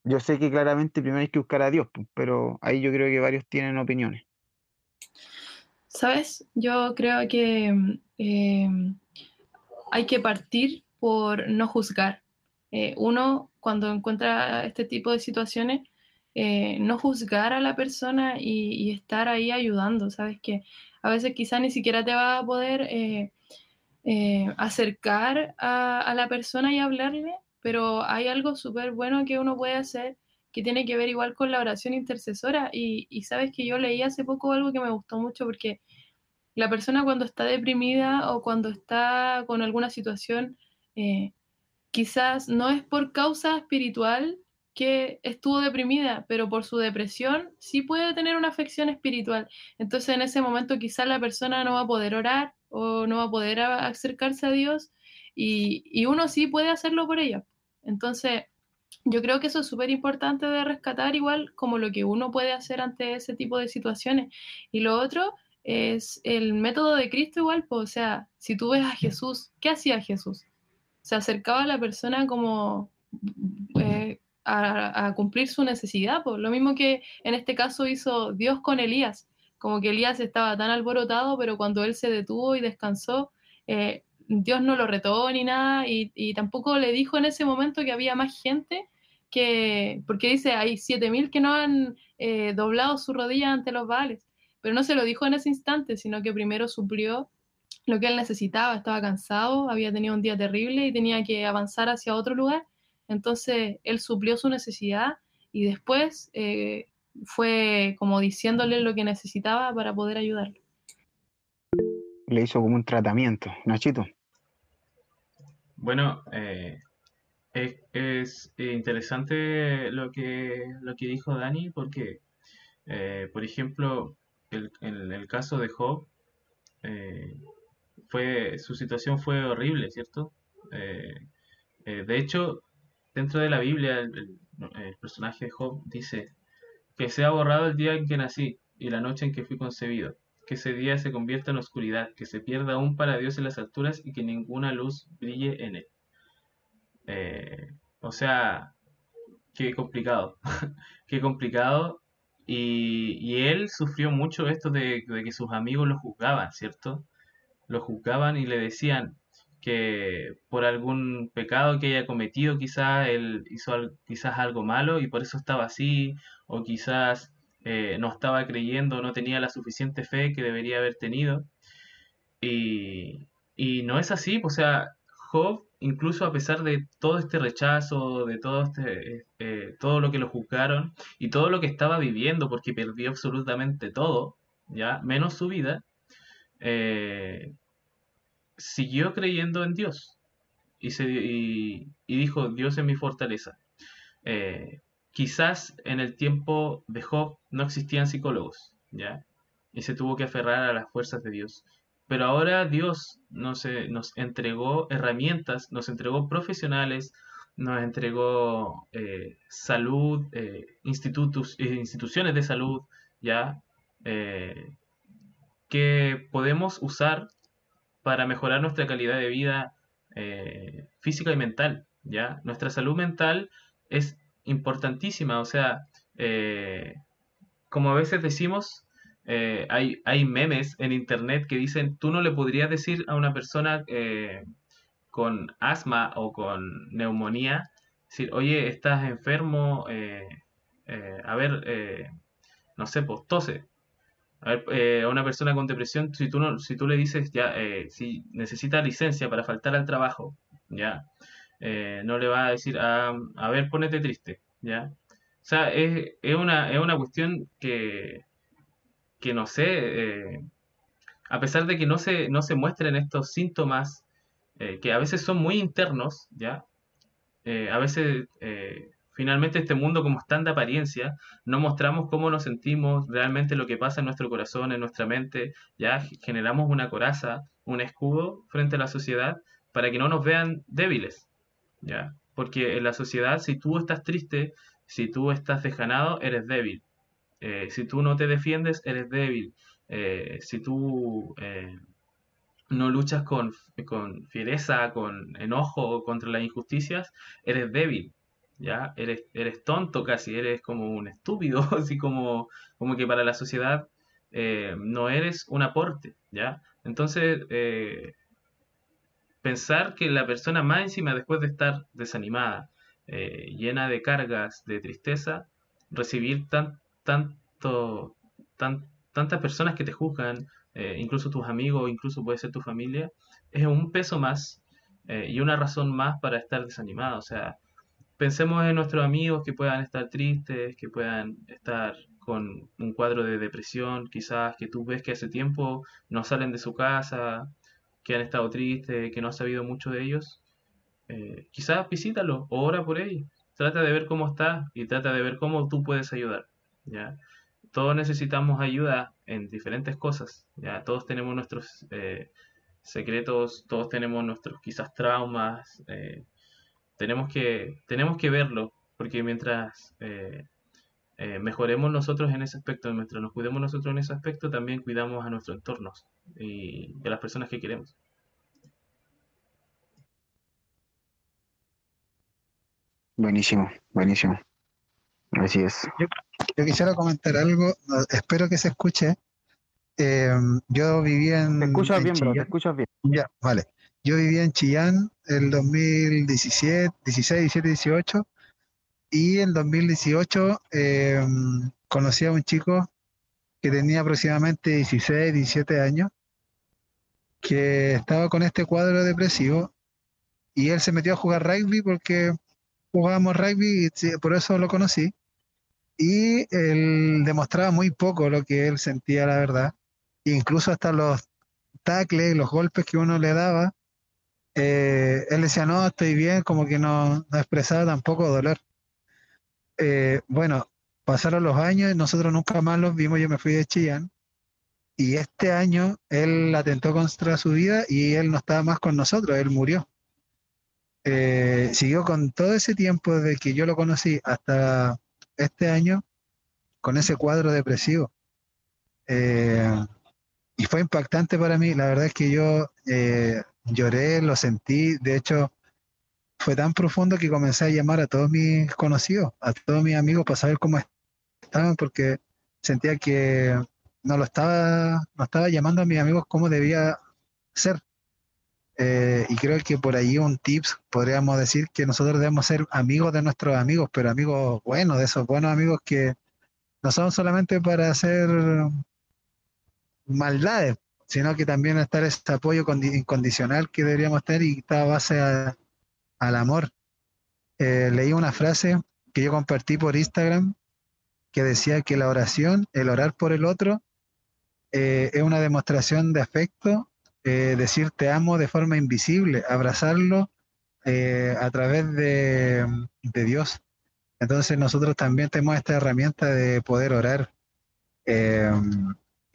Yo sé que claramente primero hay que buscar a Dios, pues, pero ahí yo creo que varios tienen opiniones. ¿Sabes? Yo creo que mm, eh, hay que partir por no juzgar. Eh, uno, cuando encuentra este tipo de situaciones, no juzgar a la persona y, estar ahí ayudando. ¿Sabes? Que a veces quizá ni siquiera te va a poder eh, acercar a, la persona y hablarle, pero hay algo súper bueno que uno puede hacer que tiene que ver igual con la oración intercesora. Y, y sabes que yo leí hace poco algo que me gustó mucho porque la persona cuando está deprimida o cuando está con alguna situación, eh, quizás no es por causa espiritual que estuvo deprimida, pero por su depresión sí puede tener una afección espiritual. Entonces en ese momento quizás la persona no va a poder orar o no va a poder acercarse a Dios y, y uno sí puede hacerlo por ella. Entonces yo creo que eso es súper importante de rescatar igual como lo que uno puede hacer ante ese tipo de situaciones. Y lo otro es el método de Cristo igual, pues, o sea, si tú ves a Jesús, ¿qué hacía Jesús? Se acercaba a la persona como eh, a, a cumplir su necesidad, pues, lo mismo que en este caso hizo Dios con Elías, como que Elías estaba tan alborotado, pero cuando él se detuvo y descansó, eh, Dios no lo retó ni nada y, tampoco le dijo en ese momento que había más gente que, porque dice, hay 7000 que no han eh, doblado su rodilla ante los Baales, pero no se lo dijo en ese instante, sino que primero suplió lo que él necesitaba, estaba cansado, había tenido un día terrible y tenía que avanzar hacia otro lugar, entonces él suplió su necesidad y después eh, fue como diciéndole lo que necesitaba para poder ayudarlo. Le hizo como un tratamiento, Nachito. Bueno, eh, es, es interesante lo que, lo que dijo Dani porque, eh, por ejemplo, el- en el caso de Job, eh, fue, su situación fue horrible, ¿cierto? Eh, eh, de hecho, dentro de la Biblia, el, el- el personaje de Job dice que se ha borrado el día en que nací y la noche en que fui concebido, que ese día se convierta en oscuridad, que se pierda aún para Dios en las alturas y que ninguna luz brille en él. Eh, o sea, qué complicado, <laughs> qué complicado. Y, y él sufrió mucho esto de, de que sus amigos lo juzgaban, ¿cierto? Lo juzgaban y le decían que por algún pecado que haya cometido, quizás él hizo al- quizás algo malo y por eso estaba así, o quizás eh, no estaba creyendo, no tenía la suficiente fe que debería haber tenido. Y, y no es así, o sea, Job, incluso a pesar de todo este rechazo, de todo este, eh, todo lo que lo juzgaron y todo lo que estaba viviendo, porque perdió absolutamente todo, ya, menos su vida, eh, siguió creyendo en Dios y, se, y, dijo, Dios es mi fortaleza. Eh, quizás en el tiempo de Job no existían psicólogos, ¿ya? Y se tuvo que aferrar a las fuerzas de Dios. Pero ahora Dios nos, eh, nos entregó herramientas, nos entregó profesionales, nos entregó eh, salud, institutos, instituciones de salud, ¿ya? Que podemos usar para mejorar nuestra calidad de vida eh, física y mental, ¿ya? Nuestra salud mental es importantísima, o sea, eh, como a veces decimos, eh, hay, hay memes en internet que dicen, tú no le podrías decir a una persona con asma o con neumonía, decir, oye, estás enfermo, a ver, no sé, pues tose. A ver, eh, una persona con depresión, si tú, no, si tú le dices, ya, eh, si necesita licencia para faltar al trabajo, ya, eh, no le va a decir, ah, a ver, ponete triste, ya. O sea, es, es una, es una cuestión que, que no sé, eh, a pesar de que no se, no se muestren estos síntomas, eh, que a veces son muy internos, ¿ya? A veces finalmente este mundo como es de apariencia, no mostramos cómo nos sentimos, realmente lo que pasa en nuestro corazón, en nuestra mente, ya generamos una coraza, un escudo frente a la sociedad para que no nos vean débiles, ya, porque en la sociedad si tú estás triste, si tú estás desganado, eres débil. Eh, si tú no te defiendes, eres débil. Eh, si tú eh, no luchas con, con, fiereza, con enojo contra las injusticias, eres débil. ¿Ya? Eres, eres tonto casi, eres como un estúpido, <laughs> así como, como que para la sociedad no eres un aporte, ¿ya? Entonces, pensar que la persona más encima, después de estar desanimada, llena de cargas, de tristeza, recibir tan, tanto, tan, tantas personas que te juzgan, eh, incluso tus amigos, incluso puede ser tu familia, es un peso más eh, y una razón más para estar desanimado. O sea, pensemos en nuestros amigos que puedan estar tristes, que puedan estar con un cuadro de depresión, quizás que tú ves que hace tiempo no salen de su casa, que han estado tristes, que no has sabido mucho de ellos. Eh, quizás visítalo o ora por ellos. Trata de ver cómo está y trata de ver cómo tú puedes ayudar. ¿ya? Todos necesitamos ayuda en diferentes cosas, ¿ya? Todos tenemos nuestros eh, secretos, todos tenemos nuestros quizás traumas, eh, tenemos, que, tenemos que verlo, porque mientras eh, mejoremos nosotros en ese aspecto, mientras nos cuidemos nosotros en ese aspecto, también cuidamos a nuestro entorno y a las personas que queremos. Buenísimo, buenísimo. Así es. Yo, quisiera comentar algo, espero que se escuche. Eh, yo vivía en. Te escuchas bien, bro, te escuchas bien. Ya, vale. Yo vivía en Chillán el 2017, 16, 17, 18. Y en 2018 eh, conocí a un chico que tenía aproximadamente 16, 17 años, que estaba con este cuadro depresivo y él se metió a jugar rugby porque jugábamos rugby y por eso lo conocí. Y él demostraba muy poco lo que él sentía, la verdad. Incluso hasta los tacles, los golpes que uno le daba, eh, él decía, no, estoy bien, como que no, expresaba tampoco dolor. Eh, bueno, pasaron los años y nosotros nunca más los vimos, yo me fui de Chillán. Y este año él atentó contra su vida y él no estaba más con nosotros, él murió. Eh, siguió con todo ese tiempo desde que yo lo conocí hasta este año con ese cuadro depresivo. Eh, y fue impactante para mí. La verdad es que yo eh, lloré, lo sentí. De hecho, fue tan profundo que comencé a llamar a todos mis conocidos, a todos mis amigos para saber cómo estaban, porque sentía que no lo estaba, no estaba llamando a mis amigos como debía ser. Eh, y creo que por ahí un tips podríamos decir que nosotros debemos ser amigos de nuestros amigos, pero amigos buenos, de esos buenos amigos que no son solamente para hacer maldades, sino que también estar ese apoyo incondicional que deberíamos tener y está a base al amor. Eh, leí una frase que yo compartí por Instagram que decía que la oración, el orar por el otro, eh, es una demostración de afecto eh, decir te amo de forma invisible, abrazarlo eh, a través de, Dios. Entonces nosotros también tenemos esta herramienta de poder orar eh,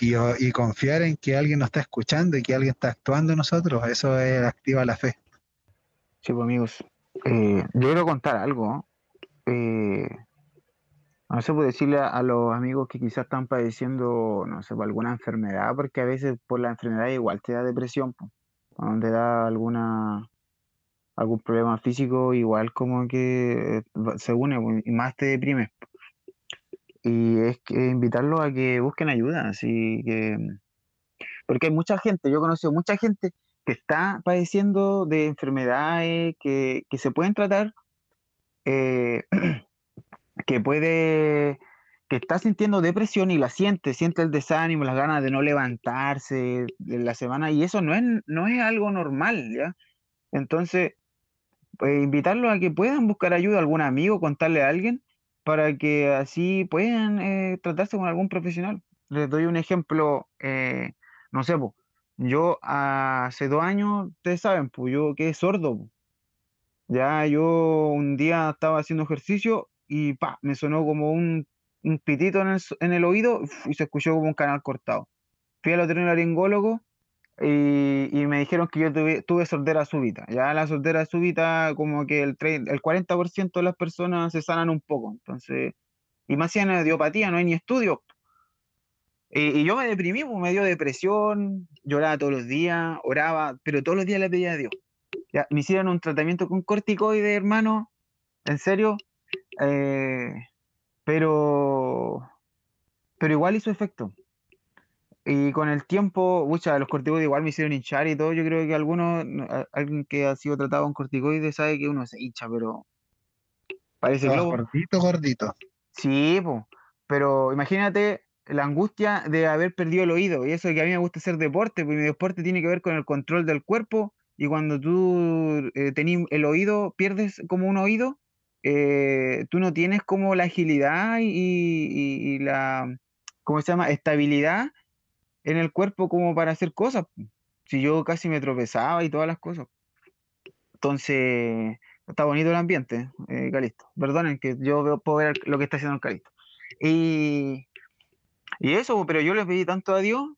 y, confiar en que alguien nos está escuchando y que alguien está actuando en nosotros. Eso es, activa la fe. Sí, pues amigos, yo quiero contar algo. No sé, puedo decirle a, los amigos que quizás están padeciendo, no sé, alguna enfermedad, porque a veces por la enfermedad igual te da depresión, cuando te da alguna algún problema físico, igual como que eh, se une y más te deprime. Y es que invitarlos a que busquen ayuda, así que porque hay mucha gente, yo he conocido mucha gente que está padeciendo de enfermedades que, que se pueden tratar eh, <clears throat> que puede, que está sintiendo depresión y la siente, siente el desánimo, las ganas de no levantarse de la semana, y eso no es, no es algo normal, ¿ya? Entonces, pues, invitarlos a que puedan buscar ayuda, algún amigo, contarle a alguien, para que así puedan eh, tratarse con algún profesional. Les doy un ejemplo, eh, no sé, yo hace dos años, ustedes saben, pues yo quedé sordo. Ya yo un día estaba haciendo ejercicio y pa, me sonó como un, un pitito en el, en el oído y se escuchó como un canal cortado. Fui al otorrinolaringólogo y, y me dijeron que yo tuve, tuve sordera súbita. Ya la sordera súbita, como que el, tre- el 40% de las personas se sanan un poco. Entonces, y me hacían idiopatía, no hay ni estudios. Y, y yo me deprimí, pues, me dio depresión, lloraba todos los días, oraba, pero todos los días le pedía a Dios. Ya, me hicieron un tratamiento con corticoides, hermano, en serio, eh, pero, pero igual hizo efecto. Y con el tiempo, mucha, los corticoides igual me hicieron hinchar y todo. Yo creo que algunos, alguien que ha sido tratado con corticoides sabe que uno se hincha, pero parece globo. gordito, gordito. Sí, po, pero imagínate la angustia de haber perdido el oído. Y eso que a mí me gusta hacer deporte, porque mi deporte tiene que ver con el control del cuerpo. Y cuando tú eh, tenís el oído, pierdes como un oído, eh, tú no tienes como la agilidad y, y- y la, ¿cómo se llama? Estabilidad en el cuerpo como para hacer cosas. Si yo casi me tropezaba y todas las cosas. Entonces, está bonito el ambiente, eh, Calisto. Perdonen que yo veo, puedo ver lo que está haciendo el Calisto. Y, y eso, pero yo le pedí tanto a Dios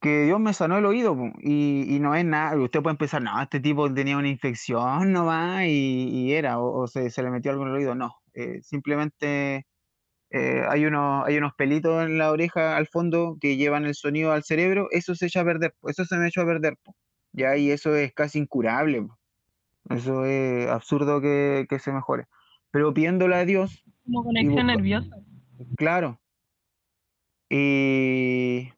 que Dios me sanó el oído. Y, y no es nada. Usted puede pensar, no, este tipo tenía una infección nomás y, y era, o, o se, se le metió algo en el oído. No, eh, simplemente eh, hay, unos, hay unos pelitos en la oreja al fondo que llevan el sonido al cerebro. Eso se echa a perder, po, eso se me echó a perder. po, Ya, y eso es casi incurable. po. Eso es absurdo que, que se mejore. Pero pidiéndole a Dios, Como conexión nerviosa. claro. Y.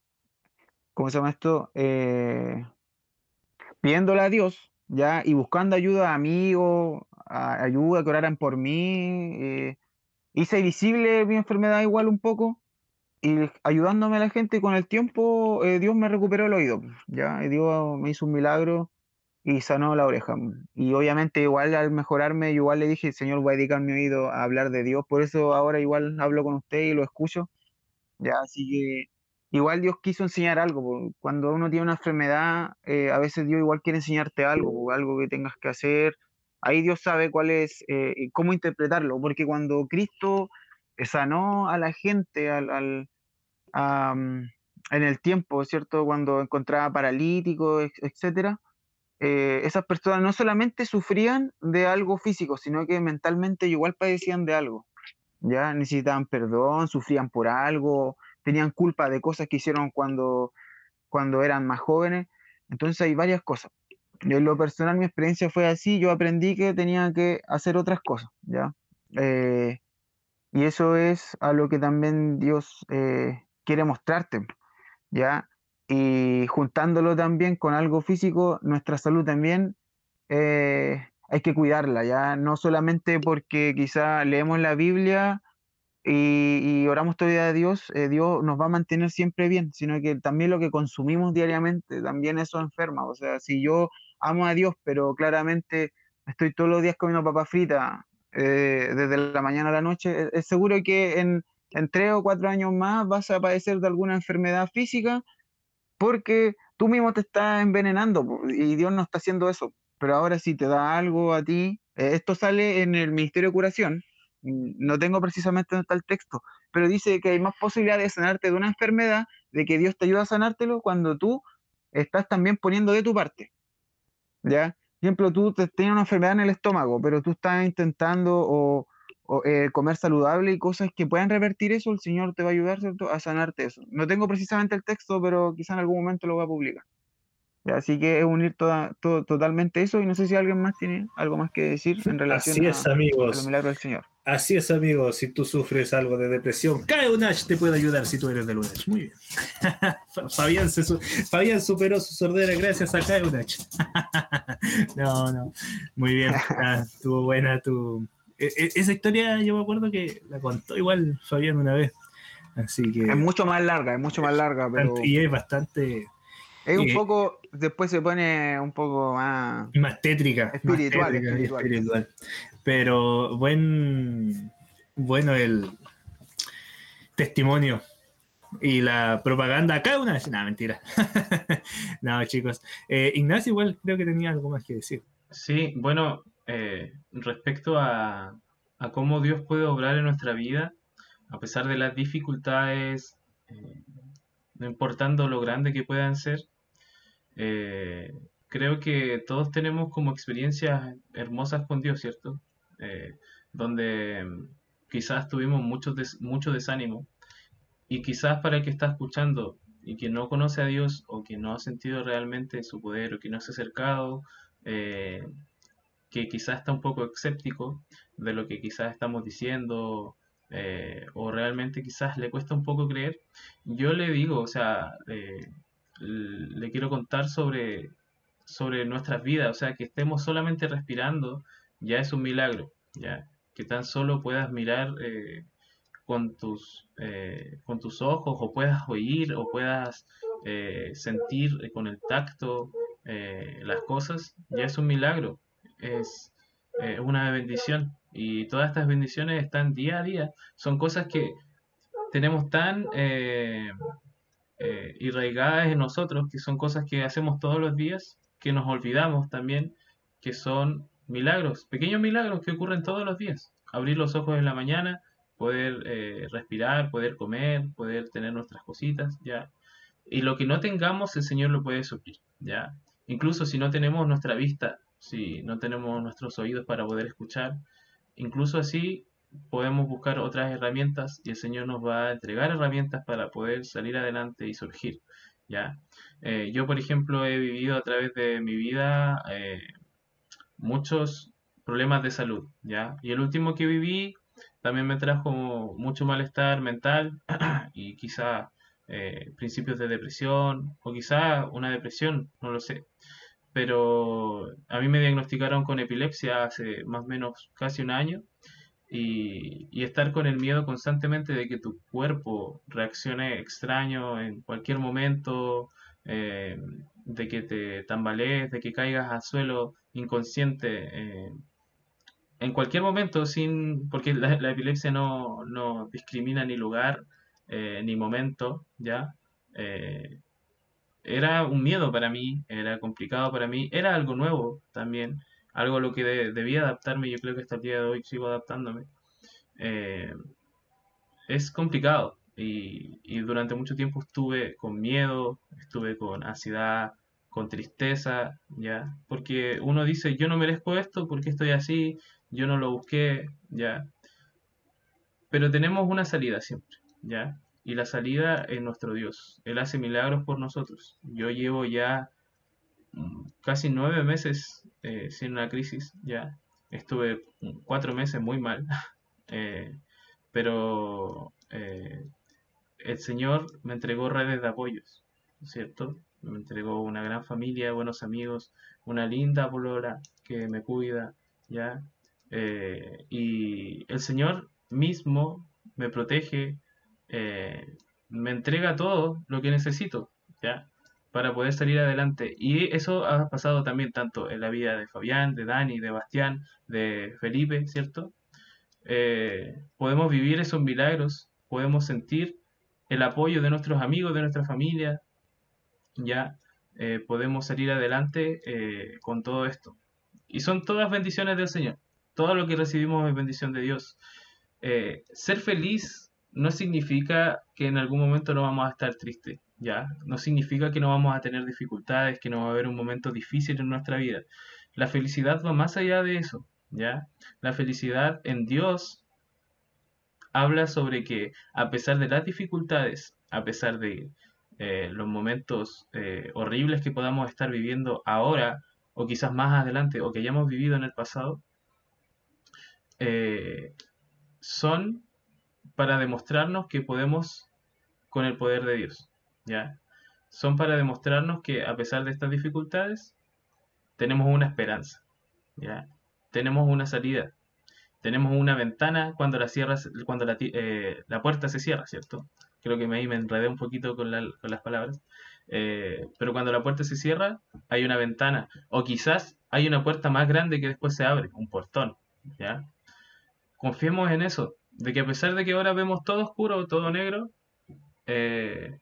¿Cómo se llama esto? Eh, pidiéndole a Dios, ¿ya? Y buscando ayuda a amigos, a- ayuda que oraran por mí. eh, hice visible mi enfermedad igual un poco. Y ayudándome a la gente con el tiempo, eh, Dios me recuperó el oído, ¿ya? Dios me hizo un milagro y sanó la oreja. Y obviamente igual al mejorarme, igual le dije, Señor, voy a dedicar mi oído a hablar de Dios. Por eso ahora igual hablo con usted y lo escucho. Ya, así que igual Dios quiso enseñar algo. Cuando uno tiene una enfermedad, eh, a veces Dios igual quiere enseñarte algo, algo que tengas que hacer. Ahí Dios sabe cuál es, eh, cómo interpretarlo, porque cuando Cristo eh, sanó a la gente al, al- en el tiempo, ¿cierto? Cuando encontraba paralíticos, etcétera, eh, esas personas no solamente sufrían de algo físico, sino que mentalmente igual padecían de algo ya necesitaban perdón, sufrían por algo, tenían culpa de cosas que hicieron cuando, cuando eran más jóvenes. Entonces hay varias cosas. En lo personal mi experiencia fue así, yo aprendí que tenía que hacer otras cosas, ¿ya? Eh, y eso es a lo que también Dios eh, quiere mostrarte, ¿ya? Y juntándolo también con algo físico, nuestra salud también eh, hay que cuidarla, ya no solamente porque quizá leemos la Biblia y, y oramos todavía a Dios, eh, Dios nos va a mantener siempre bien, sino que también lo que consumimos diariamente, también eso enferma. O sea, si yo amo a Dios, pero claramente estoy todos los días comiendo papas fritas eh, desde la mañana a la noche, es, es seguro que en, en tres o cuatro años más vas a padecer de alguna enfermedad física porque tú mismo te estás envenenando y Dios no está haciendo eso. Pero ahora si te da algo a ti, eh, esto sale en el Ministerio de Curación, no tengo precisamente dónde está el texto, pero dice que hay más posibilidad de sanarte de una enfermedad, de que Dios te ayuda a sanártelo cuando tú estás también poniendo de tu parte. ¿Ya? Por ejemplo, tú te- tienes una enfermedad en el estómago, pero tú estás intentando o, o, eh, comer saludable y cosas que puedan revertir eso, el Señor te va a ayudar, ¿cierto? A sanarte eso. No tengo precisamente el texto, pero quizá en algún momento lo voy a publicar. Ya, Así que es unir toda, todo, totalmente eso y no sé si alguien más tiene algo más que decir en relación Así a, es, a los amigos. milagros del Señor. Así es, amigos. Si tú sufres algo de depresión, cae Unach te puede ayudar si tú eres del Unach. Muy bien. <laughs> Fabián, se su- Fabián superó su sordera gracias a Cae Unach. <laughs> no, no. Muy bien. Ah, estuvo buena tu. e- e- Esa historia yo me acuerdo que la contó igual Fabián una vez. Así que. Es mucho más larga, es mucho más larga, pero Y es bastante es un y- poco, después se pone un poco más... más tétrica. más Espiritual, tétrica espiritual. espiritual. Pero buen, bueno el testimonio y la propaganda acá una vez. No, mentira. <laughs> no, chicos. Eh, Ignacio igual creo que tenía algo más que decir. Sí, bueno, eh, respecto a, a cómo Dios puede obrar en nuestra vida, a pesar de las dificultades, eh, no importando lo grande que puedan ser. Eh, creo que todos tenemos como experiencias hermosas con Dios, ¿cierto? Eh, donde quizás tuvimos mucho, mucho desánimo y quizás para el que está escuchando y que no conoce a Dios o que no ha sentido realmente su poder o que no se ha acercado, eh, que quizás está un poco escéptico de lo que quizás estamos diciendo eh, o realmente quizás le cuesta un poco creer, yo le digo, o sea, le quiero contar sobre, sobre nuestras vidas, o sea, que estemos solamente respirando ya es un milagro, ya, que tan solo puedas mirar eh, con, tus, eh, con tus ojos o puedas oír o puedas eh, sentir con el tacto las cosas, ya es un milagro, es una bendición. Y todas estas bendiciones están día a día, son cosas que tenemos tan irraigadas en nosotros, que son cosas que hacemos todos los días, que nos olvidamos también, que son milagros, pequeños milagros que ocurren todos los días. Abrir los ojos en la mañana, poder eh, respirar, poder comer, poder tener nuestras cositas, ya. Y lo que no tengamos, el Señor lo puede suplir, ya. Incluso si no tenemos nuestra vista, si no tenemos nuestros oídos para poder escuchar, incluso así podemos buscar otras herramientas y el Señor nos va a entregar herramientas para poder salir adelante y surgir, ya. Eh, yo, por ejemplo, he vivido a través de mi vida eh, muchos problemas de salud, ¿ya? Y el último que viví también me trajo mucho malestar mental <clears throat> y quizá eh, principios de depresión o quizá una depresión, no lo sé. Pero a mí me diagnosticaron con epilepsia hace más o menos casi un año y, estar con el miedo constantemente de que tu cuerpo reaccione extraño en cualquier momento, eh, de que te tambalees, de que caigas al suelo inconsciente eh, en cualquier momento, sin porque la, epilepsia no, no, discrimina ni lugar eh, ni momento, ¿ya? era un miedo para mí, era complicado para mí, era algo nuevo también, algo a lo que debía adaptarme, yo creo que hasta el día de hoy sigo adaptándome. es complicado, y, durante mucho tiempo estuve con miedo, estuve con ansiedad, con tristeza, ¿ya? Porque uno dice, yo no merezco esto, porque estoy así? Yo no lo busqué, ¿ya? Pero tenemos una salida siempre, ¿ya? Y la salida es nuestro Dios. Él hace milagros por nosotros. Yo llevo ya casi nueve meses eh, sin una crisis, ¿ya? Estuve cuatro meses muy mal, <laughs> eh, pero eh, el Señor me entregó redes de apoyos, ¿cierto? Me entregó una gran familia, buenos amigos, una linda polola que me cuida, ¿ya? Y el Señor mismo me protege, me entrega todo lo que necesito, ¿ya? Para poder salir adelante. Y eso ha pasado también tanto en la vida de Fabián, de Dani, de Bastián, de Felipe, ¿cierto? Eh, podemos vivir esos milagros, podemos sentir el apoyo de nuestros amigos, de nuestra familia, ya eh, podemos salir adelante eh, con todo esto. Y son todas bendiciones del Señor. Todo lo que recibimos es bendición de Dios. Ser feliz no significa que en algún momento no vamos a estar tristes, ¿ya? No significa que no vamos a tener dificultades, que no va a haber un momento difícil en nuestra vida. La felicidad va más allá de eso, ¿ya? La felicidad en Dios habla sobre que a pesar de las dificultades, a pesar de eh, los momentos eh, horribles que podamos estar viviendo ahora o quizás más adelante o que hayamos vivido en el pasado, eh, son para demostrarnos que podemos con el poder de Dios, ¿ya? Son para demostrarnos que a pesar de estas dificultades, tenemos una esperanza, ¿ya? Tenemos una salida, tenemos una ventana cuando la cierras, cuando la, eh, la puerta se cierra, ¿cierto? Creo que me, me enredé un poquito con, con las palabras. Eh, pero cuando la puerta se cierra, hay una ventana. O quizás hay una puerta más grande que después se abre, un portón, ¿ya? Confiemos en eso, de que a pesar de que ahora vemos todo oscuro, todo negro, eh,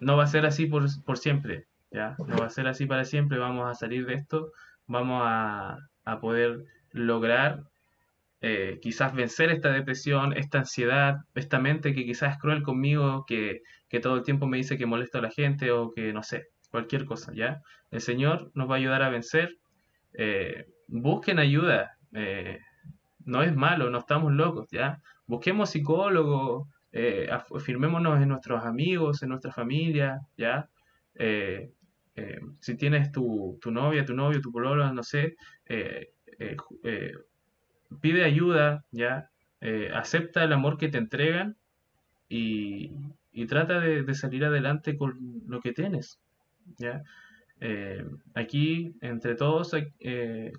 no va a ser así por, por, siempre, ¿ya? No va a ser así para siempre, vamos a salir de esto, vamos a, a poder lograr eh, quizás vencer esta depresión, esta ansiedad, esta mente que quizás es cruel conmigo, que, que todo el tiempo me dice que molesto a la gente o que no sé, cualquier cosa, ¿ya? El Señor nos va a ayudar a vencer. Eh, busquen ayuda. eh, no es malo, no estamos locos, ¿ya? Busquemos psicólogos, eh, af- firmémonos en nuestros amigos, en nuestra familia, ¿ya? Eh, eh, si tienes tu, tu novia, tu novio, tu pololo, no sé, eh, pide ayuda, ¿ya? Acepta el amor que te entregan y, y trata de, de salir adelante con lo que tienes, ¿ya? Aquí, entre todos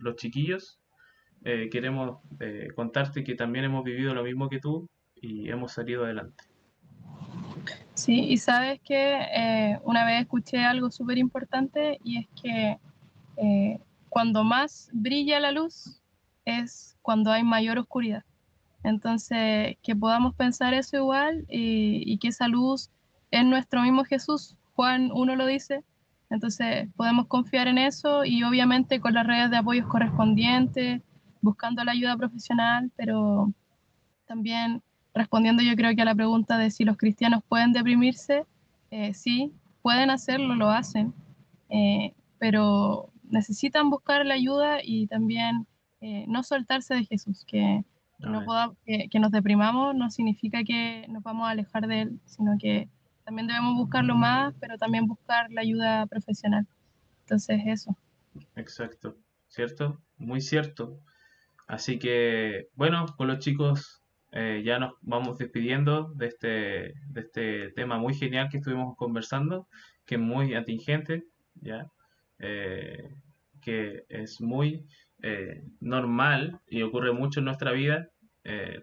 los chiquillos, queremos contarte que también hemos vivido lo mismo que tú y hemos salido adelante. Sí, y sabes que eh, una vez escuché algo súper importante y es que eh, cuando más brilla la luz es cuando hay mayor oscuridad. Entonces, que podamos pensar eso igual y, y que esa luz es nuestro mismo Jesús. Juan 1 lo dice. Entonces, podemos confiar en eso y obviamente con las redes de apoyos correspondientes, buscando la ayuda profesional, pero también respondiendo yo creo que a la pregunta de si los cristianos pueden deprimirse, eh, sí, pueden hacerlo, lo hacen, eh, pero necesitan buscar la ayuda y también eh, no soltarse de Jesús, que, no Amén. poda- que, que nos deprimamos no significa que nos vamos a alejar de Él, sino que también debemos buscarlo más, pero también buscar la ayuda profesional. Entonces, eso. Exacto, ¿cierto? Muy cierto. Así que, bueno, con los chicos eh, ya nos vamos despidiendo de este, de este tema muy genial que estuvimos conversando, que es muy atingente, ¿ya? Eh, que es muy eh, normal y ocurre mucho en nuestra vida.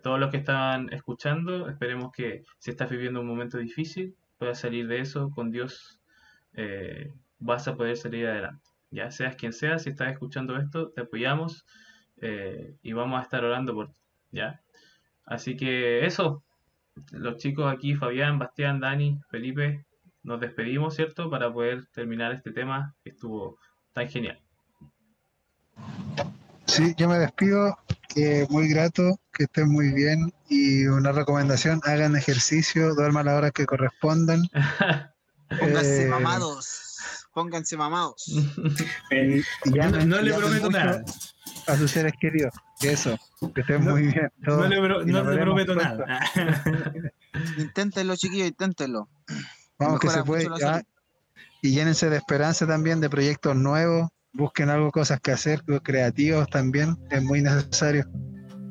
Todos los que están escuchando, esperemos que si estás viviendo un momento difícil, puedas salir de eso con Dios, vas a poder salir adelante. Ya seas quien sea, si estás escuchando esto, te apoyamos y vamos a estar orando por ti, ¿ya? Así que eso, los chicos aquí, Fabián, Bastián, Dani, Felipe, nos despedimos, ¿cierto? Para poder terminar este tema que estuvo tan genial. Sí, yo me despido, que muy grato, que estén muy bien y una recomendación, hagan ejercicio, duerman a la hora que correspondan. <laughs> Pónganse Eh, mamados. Pónganse mamados. <laughs> No, no le prometo mucho nada. A sus seres queridos, que eso, que estén No- muy bien. No le, pro- no le prometo nada. <laughs> Inténtenlo, chiquillos, inténtenlo. Vamos que se puede. ya. y llénense de esperanza también, de proyectos nuevos. Busquen algo, cosas que hacer, creativos también, es muy necesario.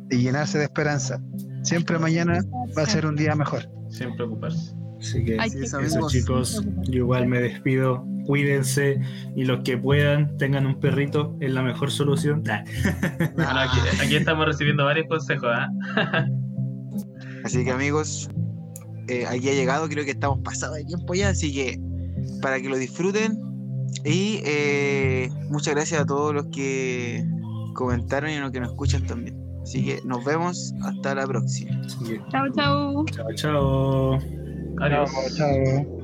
Y llenarse de esperanza. Siempre mañana va a ser un día mejor. Sin preocuparse. Así que Sí, que eso, eso amigos. chicos, yo igual me despido. Cuídense y los que puedan tengan un perrito, es la mejor solución. Nah. <laughs> Bueno, aquí, aquí estamos recibiendo varios consejos, ¿ah? <laughs> Así que amigos, eh, aquí ha llegado, creo que estamos pasados de tiempo ya, así que para que lo disfruten y eh, muchas gracias a todos los que comentaron y a los que nos escuchan también. Así que nos vemos hasta la próxima. Chao, chao. chao, chao. Adiós. Chao.